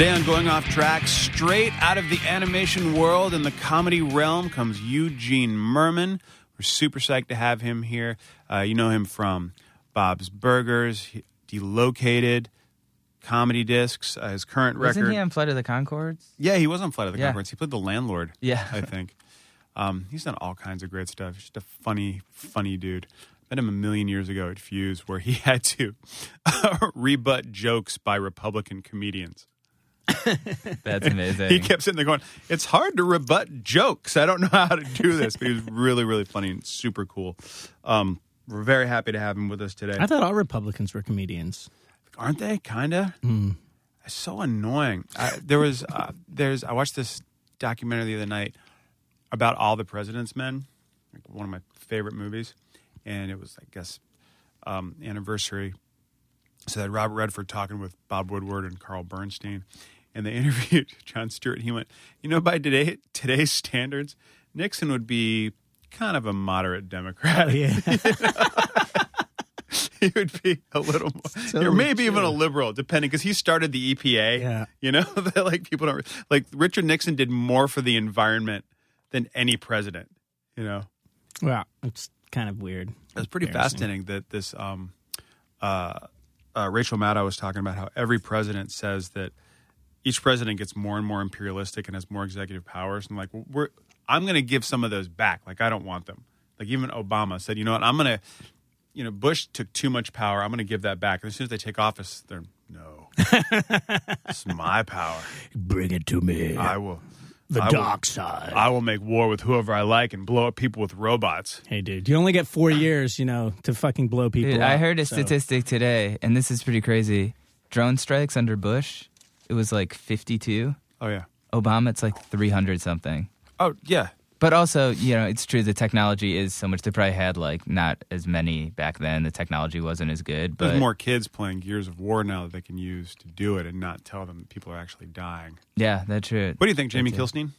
Today on Going Off Track, straight out of the animation world and the comedy realm comes Eugene Mirman. We're super psyched to have him here. Uh, you know him from Bob's Burgers, Delocated, Comedy Discs. Uh, his current record. Wasn't he on Flight of the Conchords? yeah, he was on Flight of the Yeah. Conchords. He played the landlord. Yeah. I think. Um, he's done all kinds of great stuff. He's just a funny, funny dude. Met him a million years ago at Fuse, where he had to rebut jokes by Republican comedians. That's amazing. He kept sitting there going, "It's hard to rebut jokes. I don't know how to do this." But he was really, really funny and super cool. Um, we're very happy to have him with us today. I thought all Republicans were comedians. aren't they? Kinda. It's so annoying. I, there was, uh, there's. I watched this documentary the other night about all the President's Men, like one of my favorite movies, and it was, I guess, um, anniversary. So that Robert Redford talking with Bob Woodward and Carl Bernstein, and they interviewed Jon Stewart. And he went, "You know, by today today's standards, Nixon would be." Kind of a moderate Democrat. Yeah. he would be a little more, or totally maybe even a liberal, depending, because he started the EPA. Yeah. you know, that like people don't like Richard Nixon did more for the environment than any president. You know, well, it's kind of weird. it's pretty fascinating that this um, uh, uh, Rachel Maddow was talking about how every president says that each president gets more and more imperialistic and has more executive powers, and like we're I'm going to give some of those back. Like I don't want them. Like even Obama said, you know what, I'm going to. You know, Bush took too much power. I'm going to give that back. And as soon as they take office, they're no, it's my power. Bring it to me. I will. the I will- dark side. I will make war with whoever I like and blow up people with robots. hey, dude, you only get four years, you know, to fucking blow people Dude, up. I heard a so- statistic today, and this is pretty crazy. Drone strikes under Bush, it was like 52. Oh yeah. Obama, it's like 300 something. Oh yeah. But also, you know, it's true the technology is so much. They probably had like not as many back then. The technology wasn't as good, but There's more kids playing Gears of War now that they can use to do it and not tell them that people are actually dying. yeah, that's true. What do you think, Jamie That's it. Kilstein?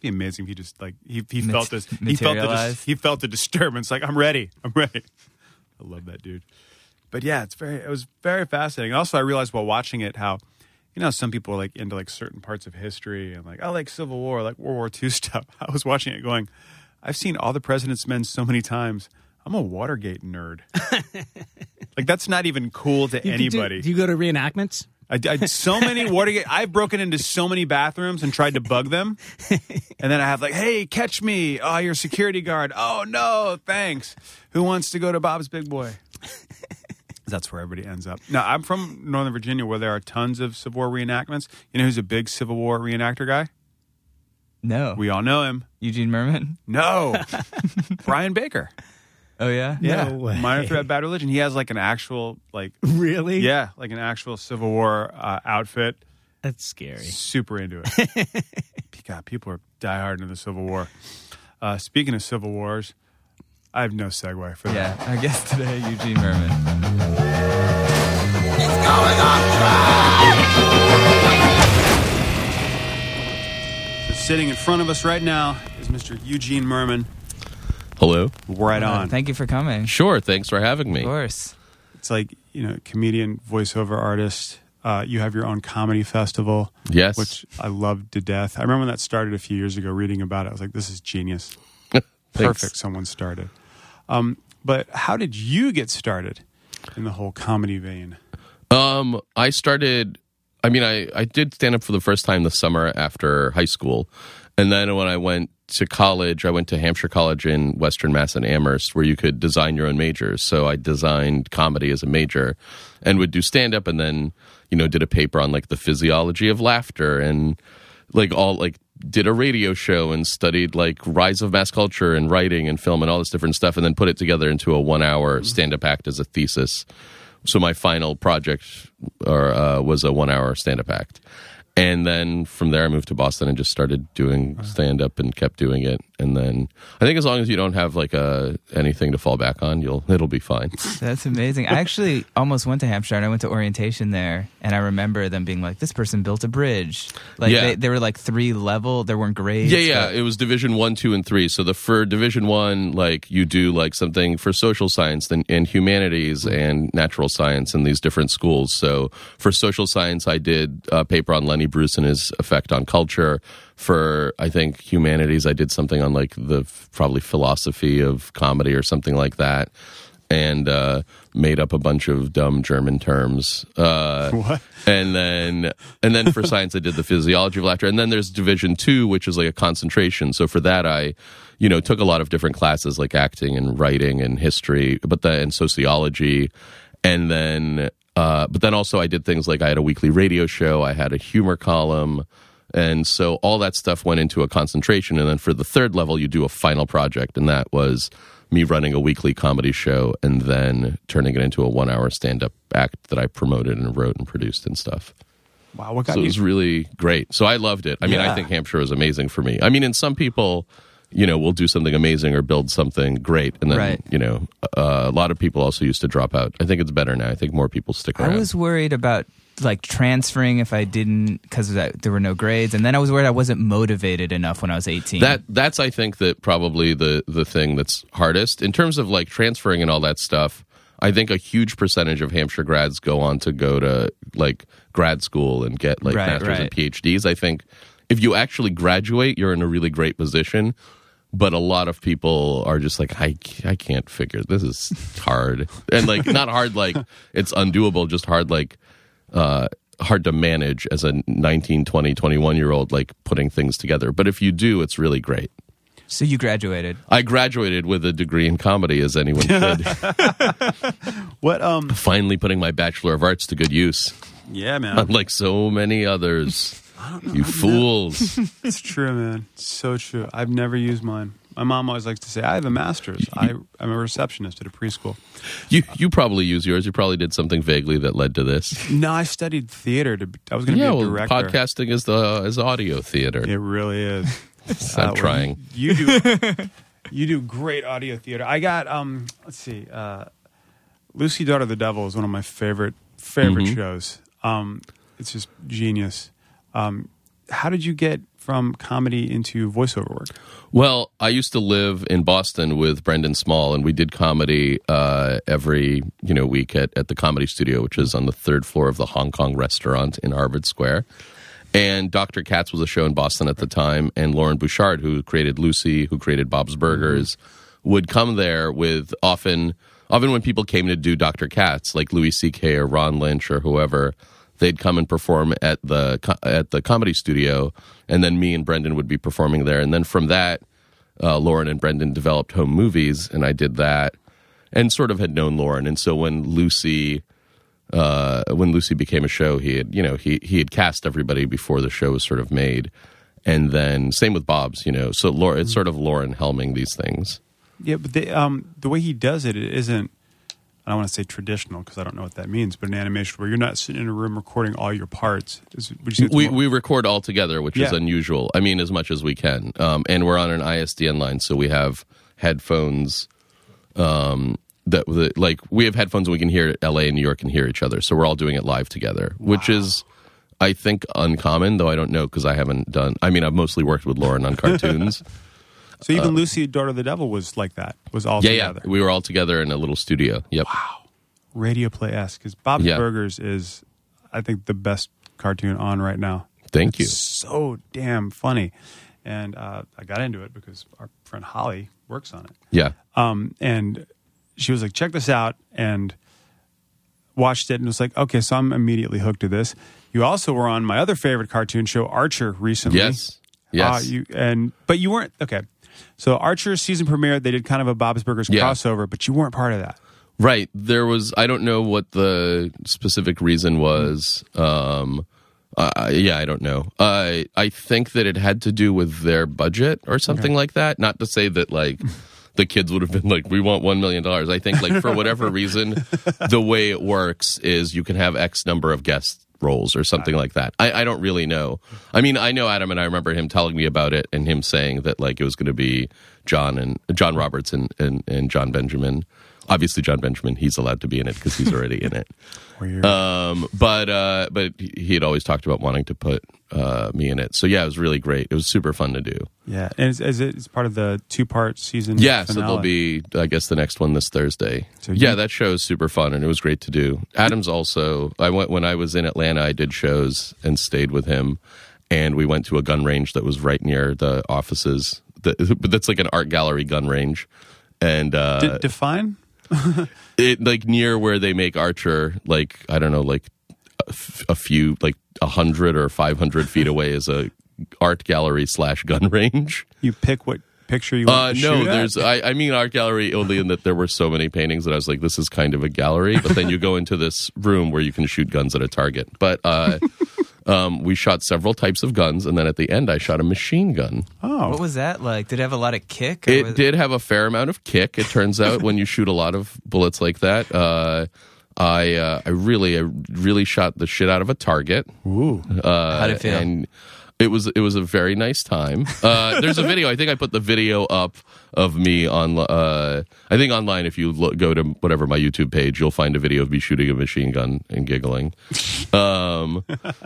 Be amazing if he just like he, he Mat- felt this he felt the dis- materialize. he felt the disturbance like I'm ready I'm ready. I love that dude. But yeah, it's very it was very fascinating. Also, I realized while watching it how you know some people are like into like certain parts of history and like I like Civil War, like World War II stuff. I was watching it going, I've seen all the President's Men so many times. I'm a Watergate nerd. like that's not even cool to You could do- anybody. Do, you go to reenactments? I, I so many Watergate. I've broken into so many bathrooms and tried to bug them, and then I have like, "Hey, catch me! Oh, you're a security guard. Oh no, thanks. Who wants to go to Bob's Big Boy?" That's where everybody ends up. Now, I'm from Northern Virginia, where there are tons of Civil War reenactments. You know who's a big Civil War reenactor guy? no, We all know him. Eugene Mirman. No, Brian Baker. Oh yeah, Yeah, way. Minor Threat, Bad Religion. He has like an actual, like, Really? yeah, like an actual Civil War uh, outfit. That's scary. super into it. God, people are diehard into the Civil War. Uh, speaking of Civil Wars, I have no segue for that. yeah. I guess today Eugene Mirman. It's going on. So sitting in front of us right now is Mr. Eugene Mirman. Hello. Right Uh, on. Thank you for coming. Sure. Thanks for having me. Of course. It's like you know, comedian, voiceover artist. Uh, you have your own comedy festival, Yes. which I loved to death. I remember when that started a few years ago. Reading about it, I was like, "This is genius, perfect." Someone started. Um, but how did you get started in the whole comedy vein? Um, I started. I mean, I I did stand up for the first time the summer after high school, and then when I went to college, I went to Hampshire College in Western Mass and Amherst, where you could design your own majors. So I designed comedy as a major, and would do stand up, and then you know did a paper on like the physiology of laughter and like all like did a radio show and studied like rise of mass culture and writing and film and all this different stuff and then put it together into a one hour stand-up act as a thesis. So my final project or uh, was a one hour stand-up act And then from there, I moved to Boston and just started doing stand up and kept doing it. And then I think as long as you don't have like a anything to fall back on, you'll it'll be fine. That's amazing. I actually almost went to Hampshire and I went to orientation there, and I remember them being like, "This person built a bridge." Like Yeah. they, they were like three level. There weren't grades. Yeah, yeah. but- It was Division One, Two, and Three. So the for Division One, like you do like something for social science and, and humanities and natural science in these different schools. So for social science, I did a paper on Lenny Bruce and his effect on culture. For I think humanities, I did something on like the probably philosophy of comedy or something like that. And uh, made up a bunch of dumb German terms. Uh, What? and then and then for science I did the physiology of laughter and then there's division 2 which is like a concentration so for that I you know took a lot of different classes like acting and writing and history but then and sociology and then uh but then also I did things like I had a weekly radio show I had a humor column and so all that stuff went into a concentration and then for the third level you do a final project and that was me running a weekly comedy show and then turning it into a one hour stand up act that I promoted and wrote and produced and stuff. Wow, what got So it was really great. So I loved it. I mean, I think Hampshire was amazing for me. I mean, and some people, you know, we'll do something amazing or build something great. And then, Right. you know, uh, a lot of people also used to drop out. I think it's better now. I think more people stick around. I was worried about like transferring if I didn't because there were no grades, and then I was worried I wasn't motivated enough when I was eighteen. That that's I think that probably the the thing that's hardest in terms of like transferring and all that stuff. I think a huge percentage of Hampshire grads go on to go to like grad school and get like Right, masters and. PhDs. I think if you actually graduate, you're in a really great position. But a lot of people are just like, I, I can't figure this is hard. And like, not hard like it's undoable, just hard like, uh, hard to manage as a 19, 20, 21 year old, like putting things together. But if you do, it's really great. so you graduated. I graduated with a degree in comedy, as anyone could. What? Um. Finally, putting my Bachelor of Arts to good use, Yeah, man. unlike so many others. You fools! It's true, man. It's so true. I've never used mine. My mom always likes to say, "I have a master's. I, I'm a receptionist at a preschool." You you probably use yours. You probably did something vaguely that led to this. No, I studied theater. To, I was going to Yeah, be a well, director. podcasting is the is audio theater. It really is. I'm Uh, trying. You do. you do great audio theater. I got. Um. Let's see. Uh, Lucy, Daughter of the Devil is one of my favorite favorite Mhm. shows. Um. It's just genius. Um. How did you get from comedy into voiceover work? Well, I used to live in Boston with Brendan Small, and we did comedy uh, every you know week at, at the Comedy Studio, which is on the third floor of the Hong Kong restaurant in Harvard Square. And Dr. Katz was a show in Boston at the time, and Loren Bouchard, who created Lucy, who created Bob's Burgers, would come there with often often when people came to do Dr. Katz, like Louis C.K. or Ron Lynch or whoever, they'd come and perform at the at the comedy studio, and then me and Brendan would be performing there, and then from that, uh, Loren and Brendan developed home movies, and I did that, and sort of had known Loren, and so when Lucy. Uh, when Lucy became a show, he had you know he he had cast everybody before the show was sort of made, and then same with Bob's, you know. So Laura, it's sort of Loren helming these things. Yeah, but the, um, the way he does it, it isn't. I don't want to say traditional because I don't know what that means, but an animation where you're not sitting in a room recording all your parts. Is, you we more- we record all together, which is unusual. I mean, as much as we can, um, and we're on an ISDN line, so we have headphones. Um, that that- like we have headphones, and we can hear L.A. and New York and hear each other. So we're all doing it live together, which is, I think, uncommon. Though I don't know because I haven't done. I mean, I've mostly worked with Loren on cartoons. So even Lucy, Daughter of the Devil, was like that. Was all uh, yeah, together. yeah, we were all together in a little studio. Yep. Wow. Radio play esque because Bob's Yeah. Burgers is, I think, the best cartoon on right now. Thank you. So damn funny, and uh, I got into it because our friend Holly works on it. Yeah. um, and she was like, "Check this out," and watched it, and was like, "Okay, so I'm immediately hooked to this." You also were on my other favorite cartoon show, Archer, recently. Yes. Yes. Uh, you and but you weren't okay. So Archer season premiere, they did kind of a Bob's Burgers Yeah. crossover, but you weren't part of that. Right. There was I don't know what the specific reason was. Um uh, yeah, I don't know. I I think that it had to do with their budget or something like that. Not to say that like the kids would have been like, "We want one million dollars." I think like for whatever reason, the way it works is you can have X number of guests roles or something like that. I, I don't really know. I mean, I know Adam, and I remember him telling me about it and him saying that like it was going to be John and John Roberts and, and and Jon Benjamin. Obviously, Jon Benjamin, he's allowed to be in it because he's already in it. Um, but uh, but he had always talked about wanting to put uh, me in it. So yeah, it was really great. It was super fun to do. yeah, and is, is it it's part of the two part season? Yeah, so there'll be, I guess, the next one this Thursday. So yeah, you- that show is super fun and it was great to do. Adam's also, I went when I was in Atlanta, I did shows and stayed with him, and we went to a gun range that was right near the offices. That, but that's like an art gallery gun range, and uh, D- define. it like near where they make Archer, like I don't know, like a, f- a few, like a hundred or five hundred feet away is a art gallery slash gun range. You pick what picture you Uh, want to no, there's. I, I mean art gallery only in that there were so many paintings that I was like, this is kind of a gallery. But then you go into this room where you can shoot guns at a target. But uh, um, we shot several types of guns, and then at the end, I shot a machine gun. Oh, What was that like? Did it have a lot of kick? or It was- did have a fair amount of kick. It turns out when you shoot a lot of bullets like that, uh, I uh, I really I really shot the shit out of a target. ooh. Uh, How'd it feel? And it was it was a very nice time. Uh, there's a video. I think I put the video up of me on. Uh, I think online, if you look, go to whatever my YouTube page, you'll find a video of me shooting a machine gun and giggling. Um,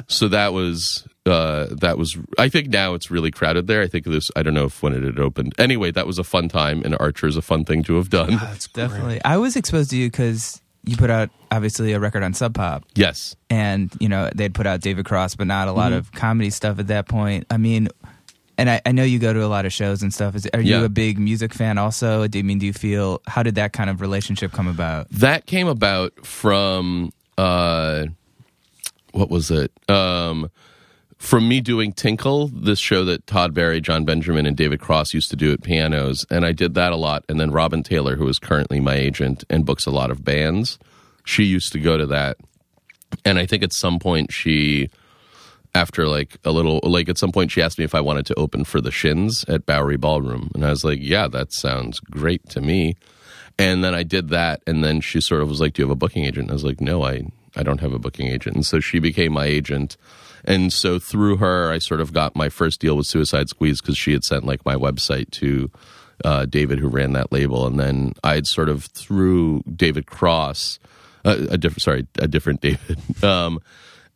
so that was uh, that was. I think now it's really crowded there. I think this. I don't know if when it had opened. Anyway, that was a fun time, and Archer is a fun thing to have done. That's Definitely. I was exposed to you because you put out obviously a record on Sub Pop, Yes. and you know they'd put out David Cross, but not a lot of comedy stuff at that point. I mean, and I, I know you go to a lot of shows and stuff. Is, are you Yeah. a big music fan also? Do you mean do you feel how did that kind of relationship come about? that came about from uh what was it um from me doing tinkle this show that todd barry jon benjamin and david cross used to do at pianos. And i did that a lot. And then robin taylor who is currently my agent and books a lot of bands she used to go to that. And i think at some point she after like a little like at some point she asked me if i wanted to open for the shins at bowery ballroom. And i was like yeah that sounds great to me. And then I did that, and then she sort of was like, "Do you have a booking agent?" And I was like, "No, I I don't have a booking agent." And so she became my agent, and so through her, I sort of got my first deal with Suicide Squeeze because she had sent like my website to uh, David, who ran that label, and then I'd sort of through David Cross, uh, a different sorry, a different David. Um,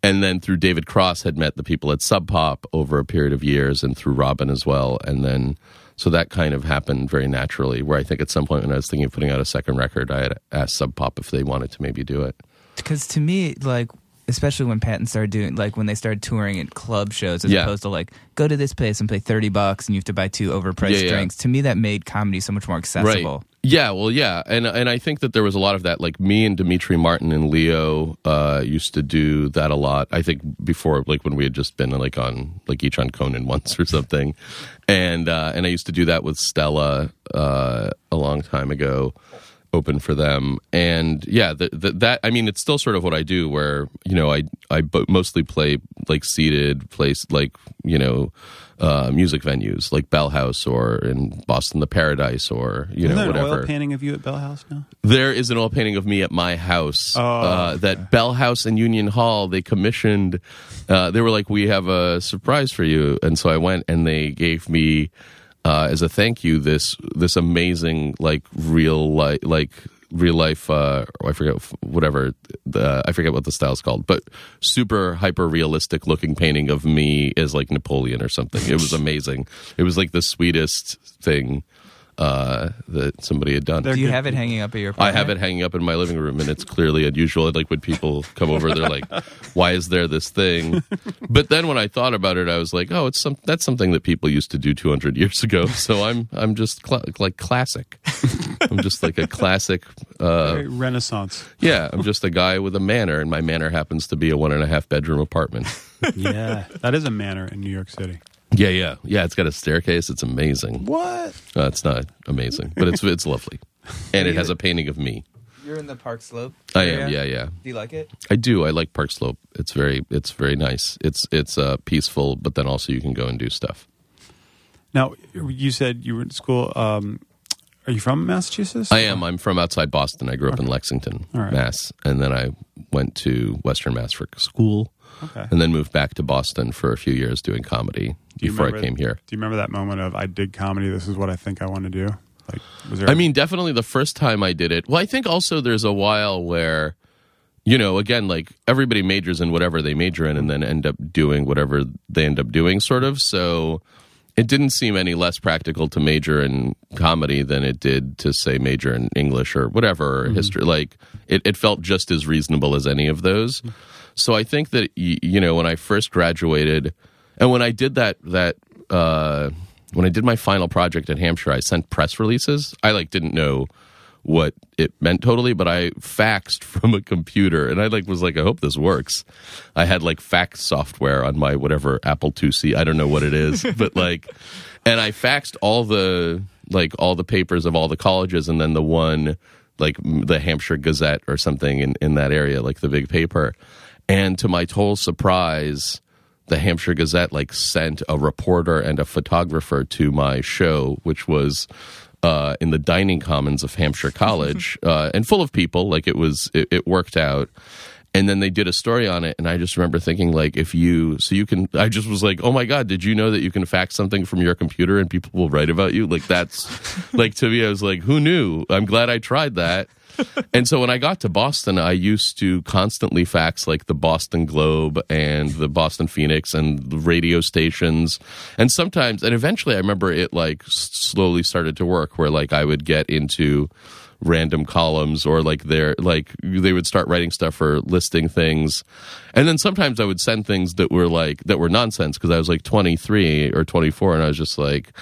and then through David Cross had met the people at Sub Pop over a period of years, and through Robin as well, and then so that kind of happened very naturally. Where I think at some point when I was thinking of putting out a second record, I had asked Sub Pop if they wanted to maybe do it. Because to me, like especially when Patton started doing like when they started touring at club shows as Yeah. opposed to like go to this place and pay thirty bucks and you have to buy two overpriced Yeah, yeah. drinks. To me, that made comedy so much more accessible. Yeah, well, yeah, and and I think that there was a lot of that. Like me and Demetri Martin and Leo uh, used to do that a lot. I think before, like when we had just been like on like each on Conan once or something, and uh, and I used to do that with Stella uh, a long time ago. Open for them, and yeah, the, the, that I mean, it's still sort of what I do. Where you know, I I mostly play like seated place, like you know, uh, music venues like Bell House or in Boston the Paradise or you Isn't know there an whatever. oil painting of you at Bell House now? There is an oil painting of me at my house Oh, uh, that Bell House and Union Hall they commissioned. Uh, they were like, "We have a surprise for you," and so I went and they gave me uh, as a thank you this this amazing like real life like real life uh I forget whatever the I forget what the style's called but super hyper realistic looking painting of me as like Napoleon or something. It was amazing. It was like the sweetest thing uh that somebody had done They're Do you good have it hanging up at your? I have it hanging up in my living room, and it's clearly unusual. Like when people come over, they're like, "Why is there this thing?" But then when I thought about it, I was like, "Oh, it's some that's something that people used to do 200 years ago." So I'm I'm just cla like classic. I'm just like a classic. Uh, Very Renaissance. yeah, I'm just a guy with a manor, and my manor happens to be a one and a half bedroom apartment. Yeah, that is a manor in New York City. Yeah, yeah, yeah. It's got a staircase. It's amazing. What? Uh, it's not amazing, but it's it's lovely, and it has a painting of me. You're in the Park Slope. I am. Yeah, yeah. Do you like it? I do. I like Park Slope. It's very it's very nice. It's it's uh, peaceful, but then also you can go and do stuff. Now, you said you were in school. Um, are you from Massachusetts? I am. I'm from outside Boston. I grew up in Lexington, All right. Mass, and then I went to Western Mass for school. Okay. and then moved back to Boston for a few years doing comedy Do before I came here. Do you remember that moment of I did comedy? This is what I think I want to do. Like, was there? I mean, definitely the first time I did it. Well, I think also there's a while where, you know, again, like everybody majors in whatever they major in and then end up doing whatever they end up doing, sort of. So it didn't seem any less practical to major in comedy than it did to say major in English or whatever or mm-hmm. history. Like it, it felt just as reasonable as any of those. Mm-hmm. So I think that you know when I first graduated, and when I did that that uh, when I did my final project at Hampshire, I sent press releases. I like didn't know what it meant totally, but I faxed from a computer, and I like was like, I hope this works. I had like fax software on my whatever Apple IIc. I don't know what it is, but like, and I faxed all the like all the papers of all the colleges, and then the one like the Hampshire Gazette or something in in that area, like the big paper. And to my total surprise, the Hampshire Gazette like sent a reporter and a photographer to my show, which was uh, in the dining commons of Hampshire College, uh, and full of people. Like it was, it, it worked out. And then they did a story on it, and I just remember thinking, like, if you, so you can, I just was like, oh my god, did you know that you can fax something from your computer and people will write about you? Like that's, like to me, I was like, who knew? I'm glad I tried that and so when I got to Boston, I used to constantly fax like the Boston Globe and the Boston Phoenix and the radio stations. And sometimes, and eventually I remember it like slowly started to work where like I would get into random columns or like they're like they would start writing stuff for listing things and then sometimes i would send things that were like that were nonsense because i was like 23 or 24 and i was just like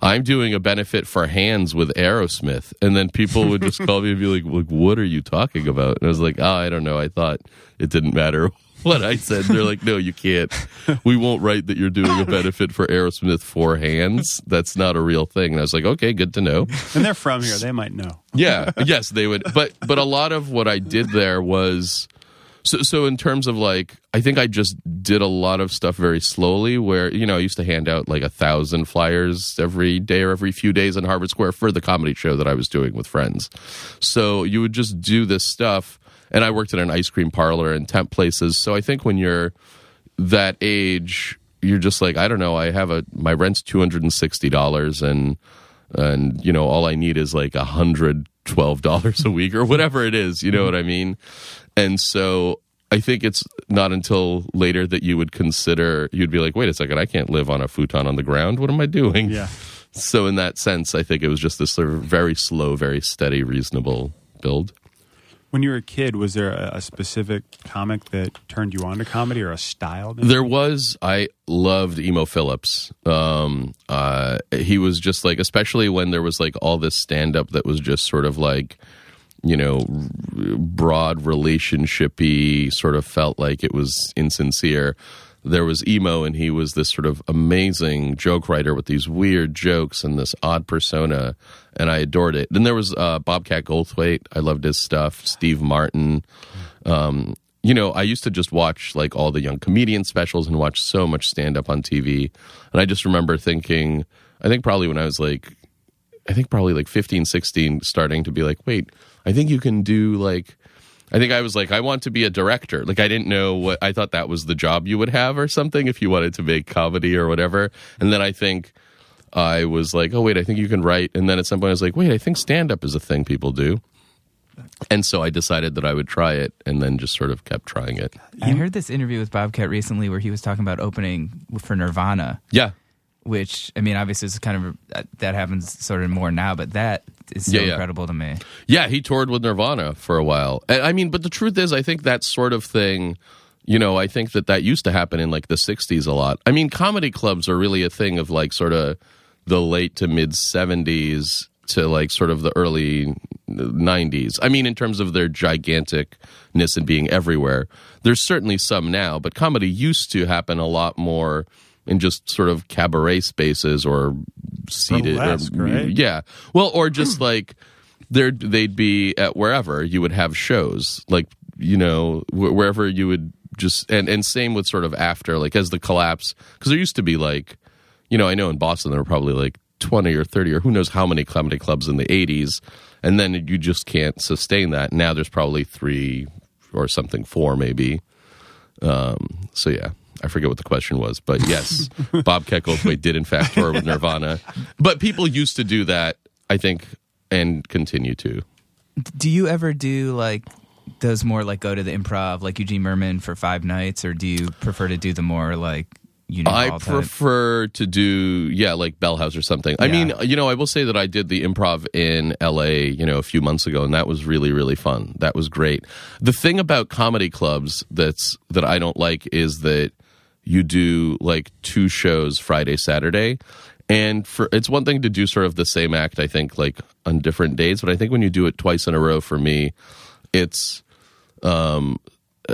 I'm doing a benefit for hands with Aerosmith. And then people would just call me and be like, like, what are you talking about? And I was like, oh, I don't know. I thought it didn't matter what I said. They're like, no, you can't. We won't write that you're doing a benefit for Aerosmith for hands. That's not a real thing. And I was like, okay, good to know. and they're from here. They might know. Yeah, yes, they would. But but a lot of what I did there was so so in terms of like I think I just did a lot of stuff very slowly where you know I used to hand out like a thousand flyers every day or every few days in Harvard Square for the comedy show that I was doing with friends. So you would just do this stuff and I worked at an ice cream parlor and temp places. So I think when you're that age you're just like I don't know I have a my rent's $260 and and you know all i need is like a hundred twelve dollars a week or whatever it is. You know what i mean? And so i think it's not until later that you would consider you'd be like wait a second i can't live on a futon on the ground. What am i doing? Yeah. so in that sense i think it was just this sort of very slow very steady reasonable build When you were a kid, was there a, a specific comic that turned you on to comedy or a style? maybe? There was. I loved Emo Philips. Um, uh, he was just like, especially when there was like all this stand up that was just sort of like, you know, r- broad relationshipy, sort of felt like it was insincere. There was emo, and he was this sort of amazing joke writer with these weird jokes and this odd persona, and I adored it. Then there was uh, Bobcat Goldthwait. I loved his stuff. Steve Martin um, you know, I used to just watch like all the young comedian specials and watch so much stand up on TV. And I just remember thinking, I think probably when I was like, I think probably like 15, 16, starting to be like, wait, I think you can do like, I think I was like, I want to be a director. Like, I didn't know what, I thought that was the job you would have or something if you wanted to make comedy or whatever. And then I think I was like, oh, wait, I think you can write. And then at some point I was like, wait, I think stand up is a thing people do. And so I decided that I would try it and then just sort of kept trying it. I heard this interview with Bobcat recently where he was talking about opening for Nirvana, Yeah. which I mean, obviously, it's kind of that- that happens sort of more now, but that is so Yeah, yeah. incredible to me. Yeah, he toured with Nirvana for a while. And, I mean, but the truth is, I think that sort of thing, you know, I think that that used to happen in like the 60s a lot. I mean, comedy clubs are really a thing of like sort of the late to mid 70s to like sort of the early 90s. I mean, in terms of their giganticness and being everywhere, there's certainly some now, but comedy used to happen a lot more in just sort of cabaret spaces or seated. Burlesque, or, right? Yeah. Well, or just like there they'd be at wherever you would have shows, like you know wh- wherever you would just and and same with sort of after like as the collapse because there used to be like you know I know in Boston there were probably like twenty or thirty or who knows how many comedy clubs in the eighties, and then you just can't sustain that. Now there's probably three or something, four maybe. Um, so yeah, I forget what the question was, but yes, Bobcat Goldthwait did in fact tour with Nirvana. But people used to do that, I think, and continue to. Do you ever do like those more like go to the improv like Eugene Mirman for five nights, or do you prefer to do the more like Union I Hall type? prefer to do yeah, like Bell House or something. I mean, you know, I will say that I did the improv in LA, you know, a few months ago and that was really really fun. That was great. The thing about comedy clubs that's that I don't like is that you do like two shows Friday, Saturday. And for it's one thing to do sort of the same act, I think, like on different days, but I think when you do it twice in a row for me, it's um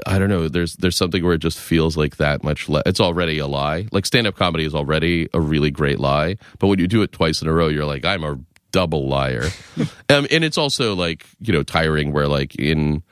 I don't know. There's there's something where it just feels like that much. Le- it's already a lie. Like stand up comedy is already a really great lie, but when you do it twice in a row, you're like, I'm a double liar. um, and it's also like you know tiring. Where like in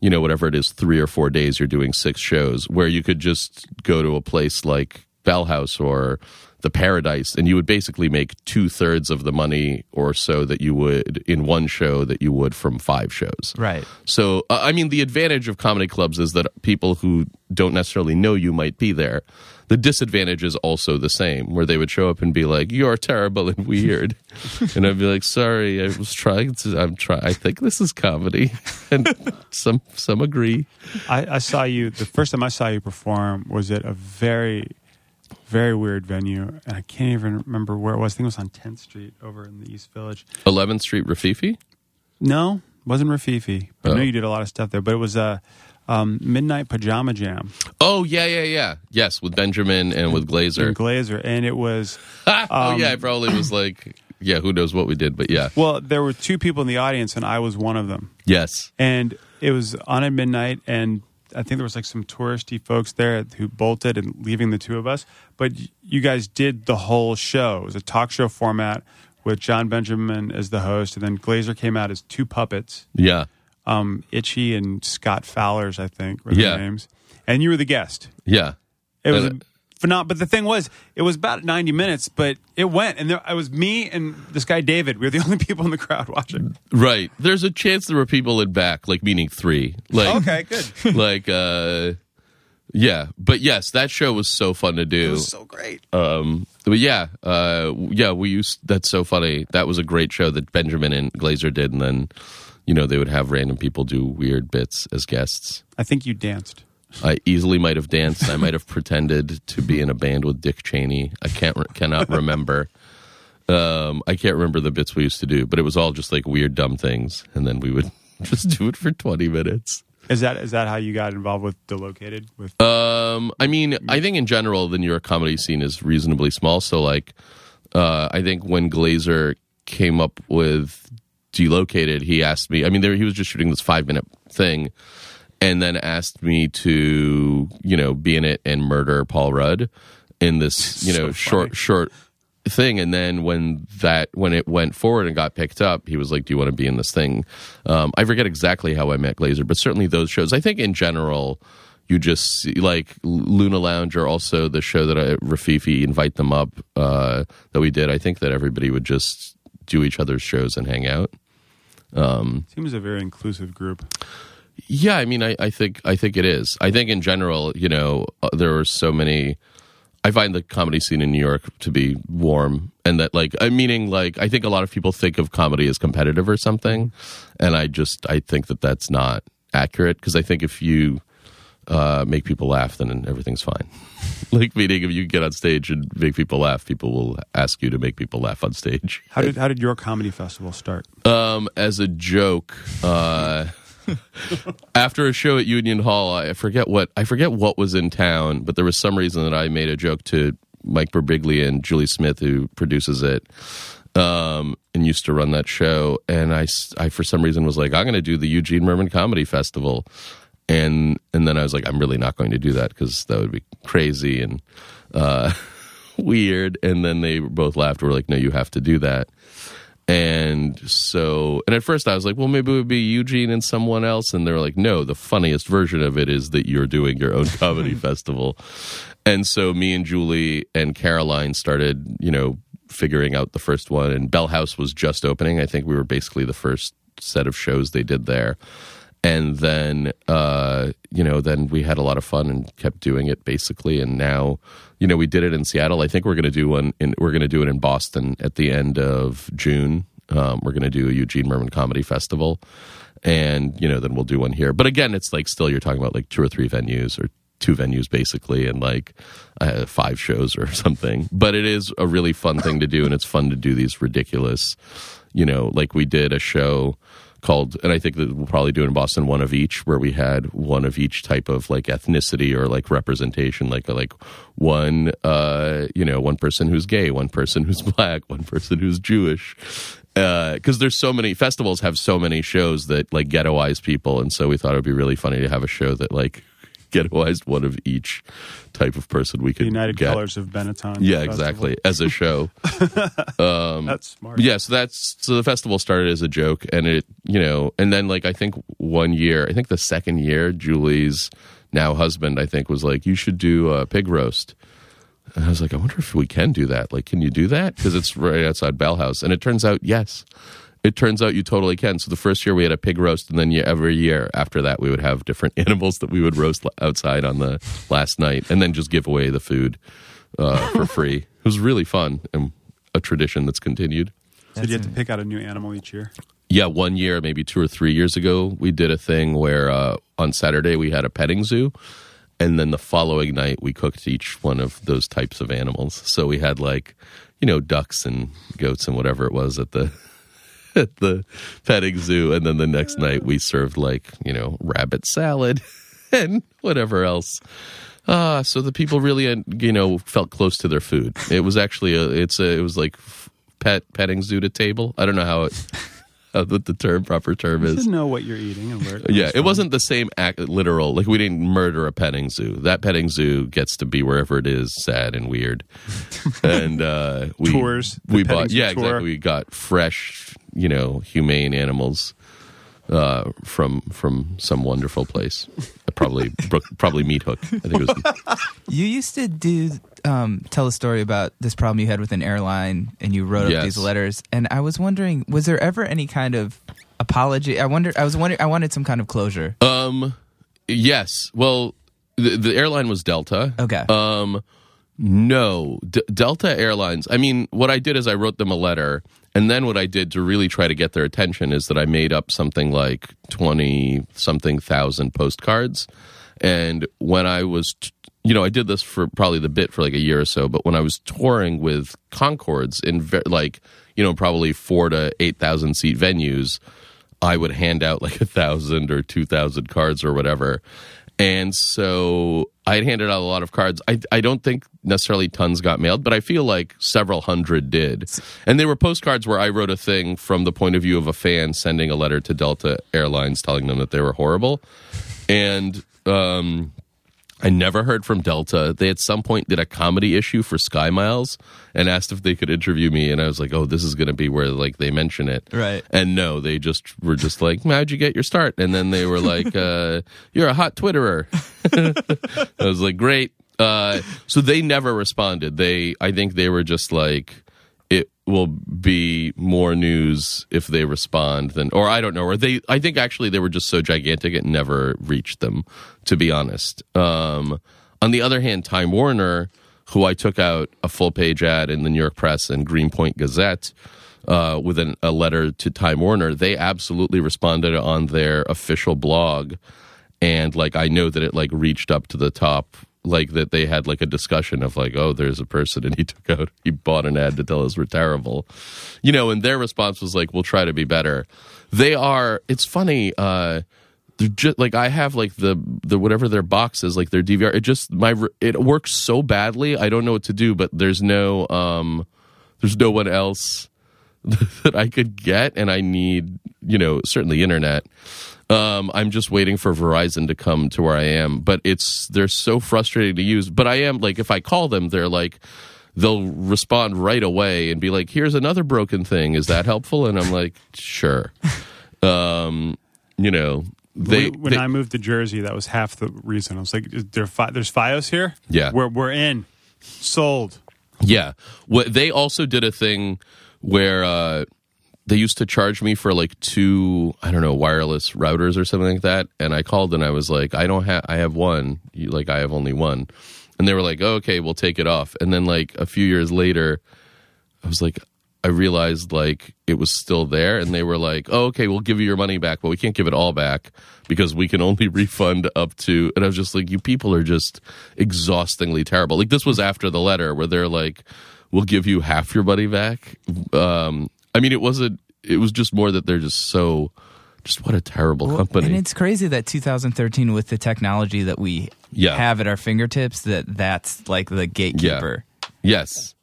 you know whatever it is, three or four days, you're doing six shows. Where you could just go to a place like Bell House or the Paradise, and you would basically make two thirds of the money or so that you would in one show that you would from five shows. right. So, I mean, the advantage of comedy clubs is that people who don't necessarily know you might be there. The disadvantage is also the same, where they would show up and be like, "You're terrible and weird," and I'd be like, "Sorry, I was trying to. I'm trying. I think this is comedy," and some some agree. I, I saw you the first time I saw you perform was at a very, very weird venue, and I can't even remember where it was. I think it was on 10th Street over in the East Village. 11th Street Rififi. No, wasn't Rififi. I know Oh. you did a lot of stuff there, but it was a um, midnight pajama jam. Oh yeah, yeah, yeah. Yes, with Benjamin and with Glazer. Glazer, and it was oh yeah, I probably was like, yeah, who knows what we did, but yeah, well, there were two people in the audience, and I was one of them. yes, and it was on at midnight and i think there was like some touristy folks there who bolted and leaving the two of us. But you guys did the whole show. It was a talk show format with jon benjamin as the host and then glazer came out as two puppets. Yeah, um, itchy and scott fowlers i think were Yeah. names and you were the guest yeah. it was phenomenal but the thing was it was about 90 minutes but it went and there it was me and this guy david we were the only people in the crowd watching Right. There's a chance there were people in back, like meaning three. Like okay good like uh yeah. But yes, that show was so fun to it do. was so great Um but yeah, uh yeah, we used that's so funny. That was a great show that Benjamin and Glazer did and then you know, they would have random people do weird bits as guests. i think you danced I easily might have danced. I might have pretended to be in a band with Dick Cheney. I can't cannot remember. Um, I can't remember the bits we used to do, but it was all just like weird, dumb things, and then we would just do it for twenty minutes. Is that is that how you got involved with Delocated? With Um, I mean, I think in general the New York comedy scene is reasonably small. So, like, uh, I think when Glazer came up with Delocated, he asked me. I mean, there he was just shooting this five minute thing, and then asked me to, you know, be in it and murder Paul Rudd in this, you know, So short funny. short thing and then when that when it went forward and got picked up he was like do you want to be in this thing um, i forget exactly how i met glazer but certainly those shows i think in general you just see, like luna lounge or also the show that i rififi invite them up uh, that we did i think that everybody would just do each other's shows and hang out seems a very inclusive group. Yeah, I mean, I, I think I think it is. I think in general, you know, uh, there are so many. I find the comedy scene in New York to be warm, and that like, I meaning like, I think a lot of people think of comedy as competitive or something, and I just I think that that's not accurate because I think if you uh, make people laugh, then everything's fine. like, meaning if you get on stage and make people laugh, people will ask you to make people laugh on stage. How did how did your comedy festival start? Um, as a joke, uh, after a show at Union Hall, I forget what I forget what was in town, but there was some reason that I made a joke to Mike Birbiglia and Julie Smith, who produces it, um, and used to run that show. And I, I, for some reason, was like, I'm going to do the Eugene Mirman Comedy Festival, and and then I was like, I'm really not going to do that because that would be crazy and uh, weird. And then they both laughed. We're like, No, you have to do that. And so, and at first I was like, well, maybe it would be Eugene and someone else. And they're like, no, the funniest version of it is that you're doing your own comedy festival. And so me and Julie and Caroline started, you know, figuring out the first one. And Bell House was just opening. I think we were basically the first set of shows they did there. And then uh, you know then we had a lot of fun and kept doing it basically. And now you know we did it in seattle. I think we're going to do one in we're going to do it in boston at the end of june. Um, we're going to do a eugene mirman comedy festival. And you know then we'll do one here. But again it's like still you're talking about like two or three venues or two venues basically and like uh, five shows or something. But it is a really fun thing to do and it's fun to do these ridiculous you know like we did a show called and i think that we'll probably do in boston one of each where we had one of each type of like ethnicity or like representation like like one uh you know one person who's gay one person who's black one person who's jewish. Because there's so many festivals have so many shows that like ghettoize people and so we thought it would be really funny to have a show that like ghettoized one of each type of person we could United get. Colors of Benetton. yeah exactly. As a show. Um, That's smart. yeah so that's so the festival started as a joke and it you know and then like i think one year i think the second year julie's now husband i think was like you should do a pig roast. And i was like i wonder if we can do that. Like can you do that? Because it's right outside bell house. And it turns out yes it turns out you totally can so the first year we had a pig roast and then yeah, every year after that we would have different animals that we would roast outside on the last night and then just give away the food uh, for free it was really fun and a tradition that's continued So you have to pick out a new animal each year. yeah, one year, maybe two or three years ago, we did a thing where uh, on Saturday we had a petting zoo, and then the following night we cooked each one of those types of animals. So we had like, you know, ducks and goats and whatever it was at the at the petting zoo, and then the next night we served like you know rabbit salad and whatever else. Ah, so the people really, uh, you know, felt close to their food. It was actually a, it's a, it was like pet petting zoo to table. I don't know how it, what the term proper term You is. should know what you're eating and where. It Yeah, it from. wasn't the same act, literal. Like we didn't murder a petting zoo. That petting zoo gets to be wherever it is, sad and weird. and uh, we Tours, We bought, yeah, tour. exactly. We got fresh, you know, humane animals uh, from from some wonderful place. Probably Brook- probably Meat Hook. I think it was. You used to do um, tell a story about this problem you had with an airline, and you wrote up these letters. And I was wondering, was there ever any kind of apology? I wonder. I was wondering. I wanted some kind of closure. Um, yes. Well, the, the airline was Delta. Okay. Um, no, D- Delta Airlines. I mean, what I did is I wrote them a letter, and then what I did to really try to get their attention is that I made up something like twenty something thousand postcards, and when I was. You know, I did this for probably the bit for like a year or so, but when I was touring with Conchords in like, you know, probably four to 8,000 seat venues, I would hand out like a thousand or two thousand cards or whatever. And so I had handed out a lot of cards. I, I don't think necessarily tons got mailed, but I feel like several hundred did. And they were postcards where I wrote a thing from the point of view of a fan sending a letter to Delta Airlines telling them that they were horrible. And um, I never heard from Delta. They at some point did a comedy issue for Sky Miles and asked if they could interview me, and I was like, "Oh, this is going to be where like they mention it." Right. And no, they just were just like, "How'd you get your start?" And then they were like, uh, "You're a hot Twitterer." I was like, "Great." Uh, so they never responded. They, I think they were just like, it will be more news if they respond than, or I don't know, or they, I think actually they were just so gigantic it never reached them, to be honest. Um, on the other hand, Time Warner, who I took out a full page ad in the New York Press and Greenpoint Gazette, uh, with an, a letter to Time Warner, they absolutely responded on their official blog and like I know that it like reached up to the top like that they had like a discussion of like oh there's a person and he took out he bought an ad to tell us we're terrible you know and their response was like we'll try to be better they are it's funny uh they're just like I have like the the whatever their box is like their DVR it just my it works so badly I don't know what to do but there's no um there's no one else that I could get, and I need, you know, certainly internet. Um, I'm just waiting for Verizon to come to where I am, but it's they're so frustrating to use. But I am like, if I call them, they're like, they'll respond right away and be like, "Here's another broken thing. Is that helpful?" And I'm like, "Sure." Um, you know, they, when they- I moved to Jersey, that was half the reason. I was like, there fi- "There's FiOS here. Yeah. we're we're in, sold." Yeah. What they also did a thing where uh they used to charge me for like two I don't know wireless routers or something like that, and I called and I was like, I don't have I have one, like I have only one, and they were like, oh, okay, we'll take it off, and then like a few years later, I was like. I realized like it was still there, and they were like, "Oh, okay, we'll give you your money back, but we can't give it all back because we can only refund up to." And I was just like, "You people are just exhaustingly terrible." Like this was after the letter where they're like, "We'll give you half your money back." Um, I mean, it wasn't. It was just more that they're just so. Just what a terrible Well, company. And it's crazy that 2013, with the technology that we Yeah. have at our fingertips, that that's like the gatekeeper. Yes.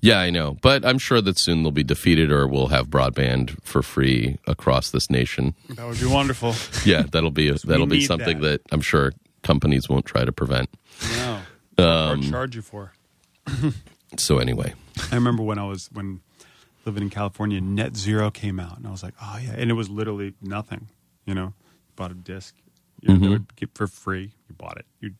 Yeah, I know. But I'm sure that soon they'll be defeated or we'll have broadband for free across this nation. That would be wonderful. Yeah, that'll be that'll be something that. that. I'm sure companies won't try to prevent. No. Um, or charge you for. So anyway, I remember when I was when living in California, Net Zero came out, and I was like, oh yeah, and it was literally nothing. You know, you bought a disc, you know, they would get for free. You bought it. You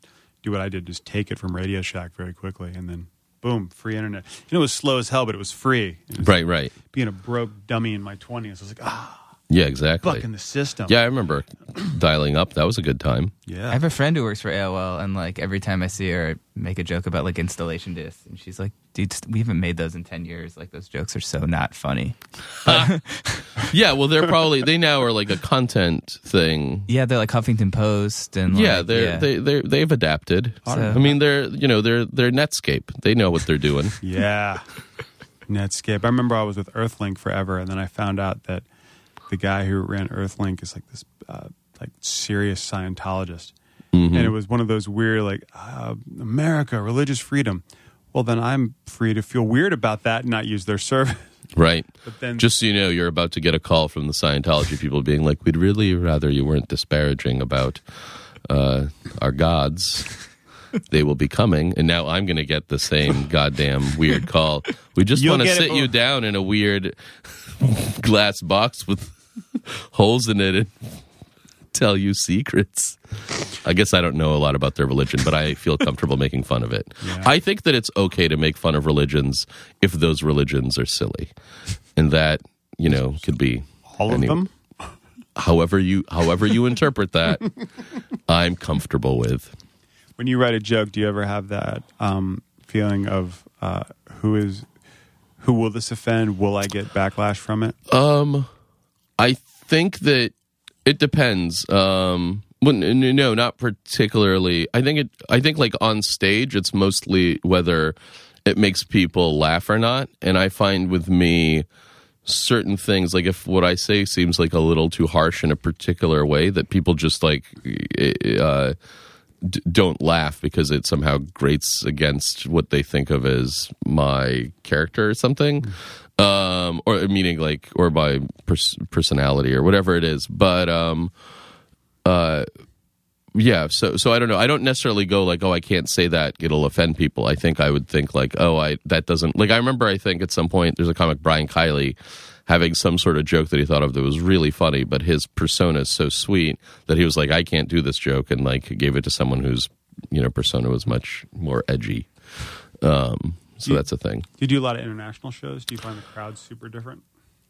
do what I did, just take it from Radio Shack very quickly, and then boom, free internet. You know, it was slow as hell, but it was free. It was right, right. Being a broke dummy in my twenties, I was like, ah, Yeah, exactly. bucking the system. Yeah, I remember dialing up. That was a good time. yeah. I have a friend who works for AOL, and like every time I see her, I make a joke about like installation discs, and she's like, "Dude, we haven't made those in ten years. Like those jokes are so not funny." Yeah, well, they're probably they now are like a content thing. Yeah, they're like Huffington Post, and Yeah, they're yeah. they they they've adapted. So- I mean, they're you know they're they're Netscape. They know what they're doing. Yeah. Netscape. I remember I was with Earthlink forever, and then I found out that the guy who ran Earthlink is like this uh, like serious Scientologist, and it was one of those weird like uh, America, religious freedom. Well, then I'm free to feel weird about that and not use their service. Right. But then- just so you know, you're about to get a call from the Scientology people being like, "We'd really rather you weren't disparaging about uh, our gods. They will be coming." And now I'm going to get the same goddamn weird call. We just want to get it, sit you down in a weird glass box with holes in it and tell you secrets. I guess I don't know a lot about their religion, but I feel comfortable making fun of it. Yeah. I think that it's okay to make fun of religions if those religions are silly, and that you know could be All any- of them. however you however you interpret that. I'm comfortable with. When you write a joke, do you ever have that um, feeling of uh, who is who will this offend? Will I get backlash from it? Um, I think that it depends. Um, no, not particularly. I think it. I think like on stage, it's mostly whether it makes people laugh or not. And I find with me, certain things like if what I say seems like a little too harsh in a particular way, that people just like. Uh, d- don't laugh because it somehow grates against what they think of as my character or something um or meaning like or by pers- personality or whatever it is but um uh yeah so so i don't know. I don't necessarily go like oh i can't say that it'll offend people. I think i would think like oh i that doesn't like i remember i think at some point there's a comic brian kiley having some sort of joke that he thought of that was really funny but his persona is so sweet that he was like i can't do this joke and like gave it to someone whose you know persona was much more edgy. Um so You- that's a thing Do you do a lot of international shows? Do you find the crowds super different?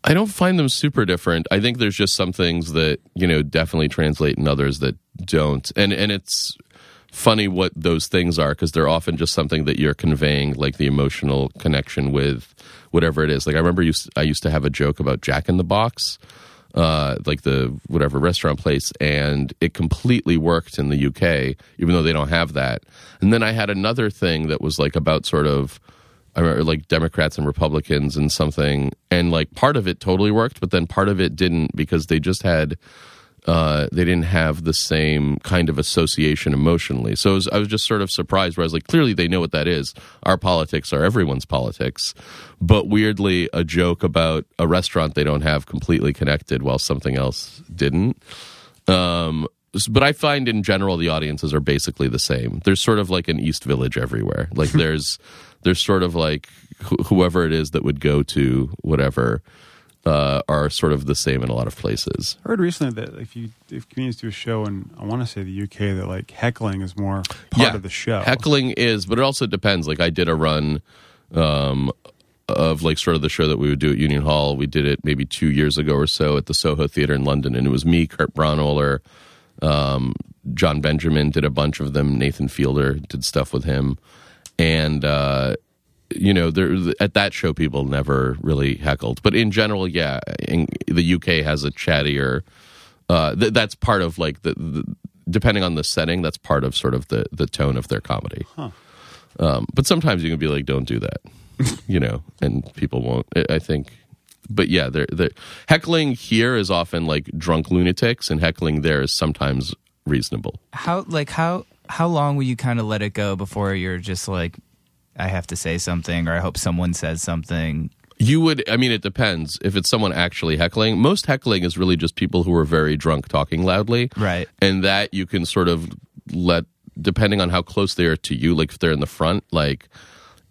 I don't find them super different. I think there's just some things that you know definitely translate and others that don't. And and it's funny what those things are because they're often just something that you're conveying, like the emotional connection with whatever it is. Like I remember used, I used to have a joke about Jack in the Box, uh, like the whatever restaurant place, and it completely worked in the UK, even though they don't have that. And then I had another thing that was like about sort of I remember like Democrats and Republicans and something, and like part of it totally worked, but then part of it didn't because they just had uh, they didn't have the same kind of association emotionally. So was, I was just sort of surprised. Where I was like, clearly they know what that is. Our politics are everyone's politics, but weirdly, a joke about a restaurant they don't have completely connected, while something else didn't. Um, but I find in general the audiences are basically the same. There's sort of like an East Village everywhere. Like there's there's sort of like wh- whoever it is that would go to whatever uh, are sort of the same in a lot of places. I heard recently that if you if comedians do a show in I want to say the UK that like heckling is more part of the show. Heckling is, but it also depends. Like I did a run um, of like sort of the show that we would do at Union Hall. We did it maybe two years ago or so at the Soho Theater in London, and it was me, Kurt Braunohler, um, Jon Benjamin did a bunch of them. Nathan Fielder did stuff with him, and uh, you know, there at that show people never really heckled, but in general, yeah, in, the UK has a chattier. Uh, th- that's part of like the, the depending on the setting, that's part of sort of the the tone of their comedy. Um, but sometimes you can be like, "Don't do that," you know, and people won't. I- I think, but yeah, they're, they're heckling here is often like drunk lunatics, and heckling there is sometimes reasonable. How like how how long will you kind of let it go before you're just like, I have to say something, or I hope someone says something. You would, I mean, it depends. If it's someone actually heckling, most heckling is really just people who are very drunk talking loudly. Right. And that you can sort of let, depending on how close they are to you, like if they're in the front, like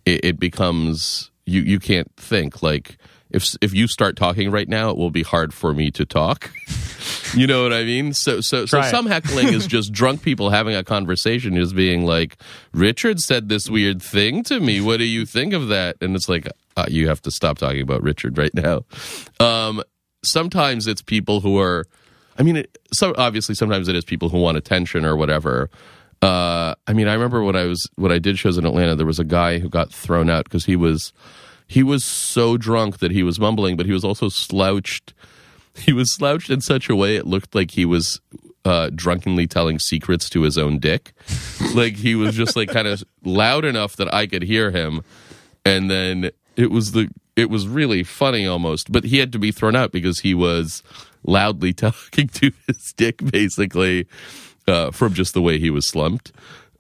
it, it becomes, you, you can't think. Like if, if you start talking right now, it will be hard for me to talk. you know what I mean? So, so, so Try it. some heckling is just drunk people having a conversation, just being like, Richard said this weird thing to me. What do you think of that? And it's like, uh, you have to stop talking about Richard right now. Um, sometimes it's people who are, I mean, it, so obviously sometimes it is people who want attention or whatever. Uh, I mean, I remember when I was when I did shows in Atlanta, there was a guy who got thrown out because he was he was so drunk that he was mumbling, but he was also slouched. He was slouched in such a way it looked like he was uh, drunkenly telling secrets to his own dick. like he was just like kind of loud enough that I could hear him, and then it was the it was really funny almost. But he had to be thrown out because he was loudly talking to his dick, basically, uh, from just the way he was slumped.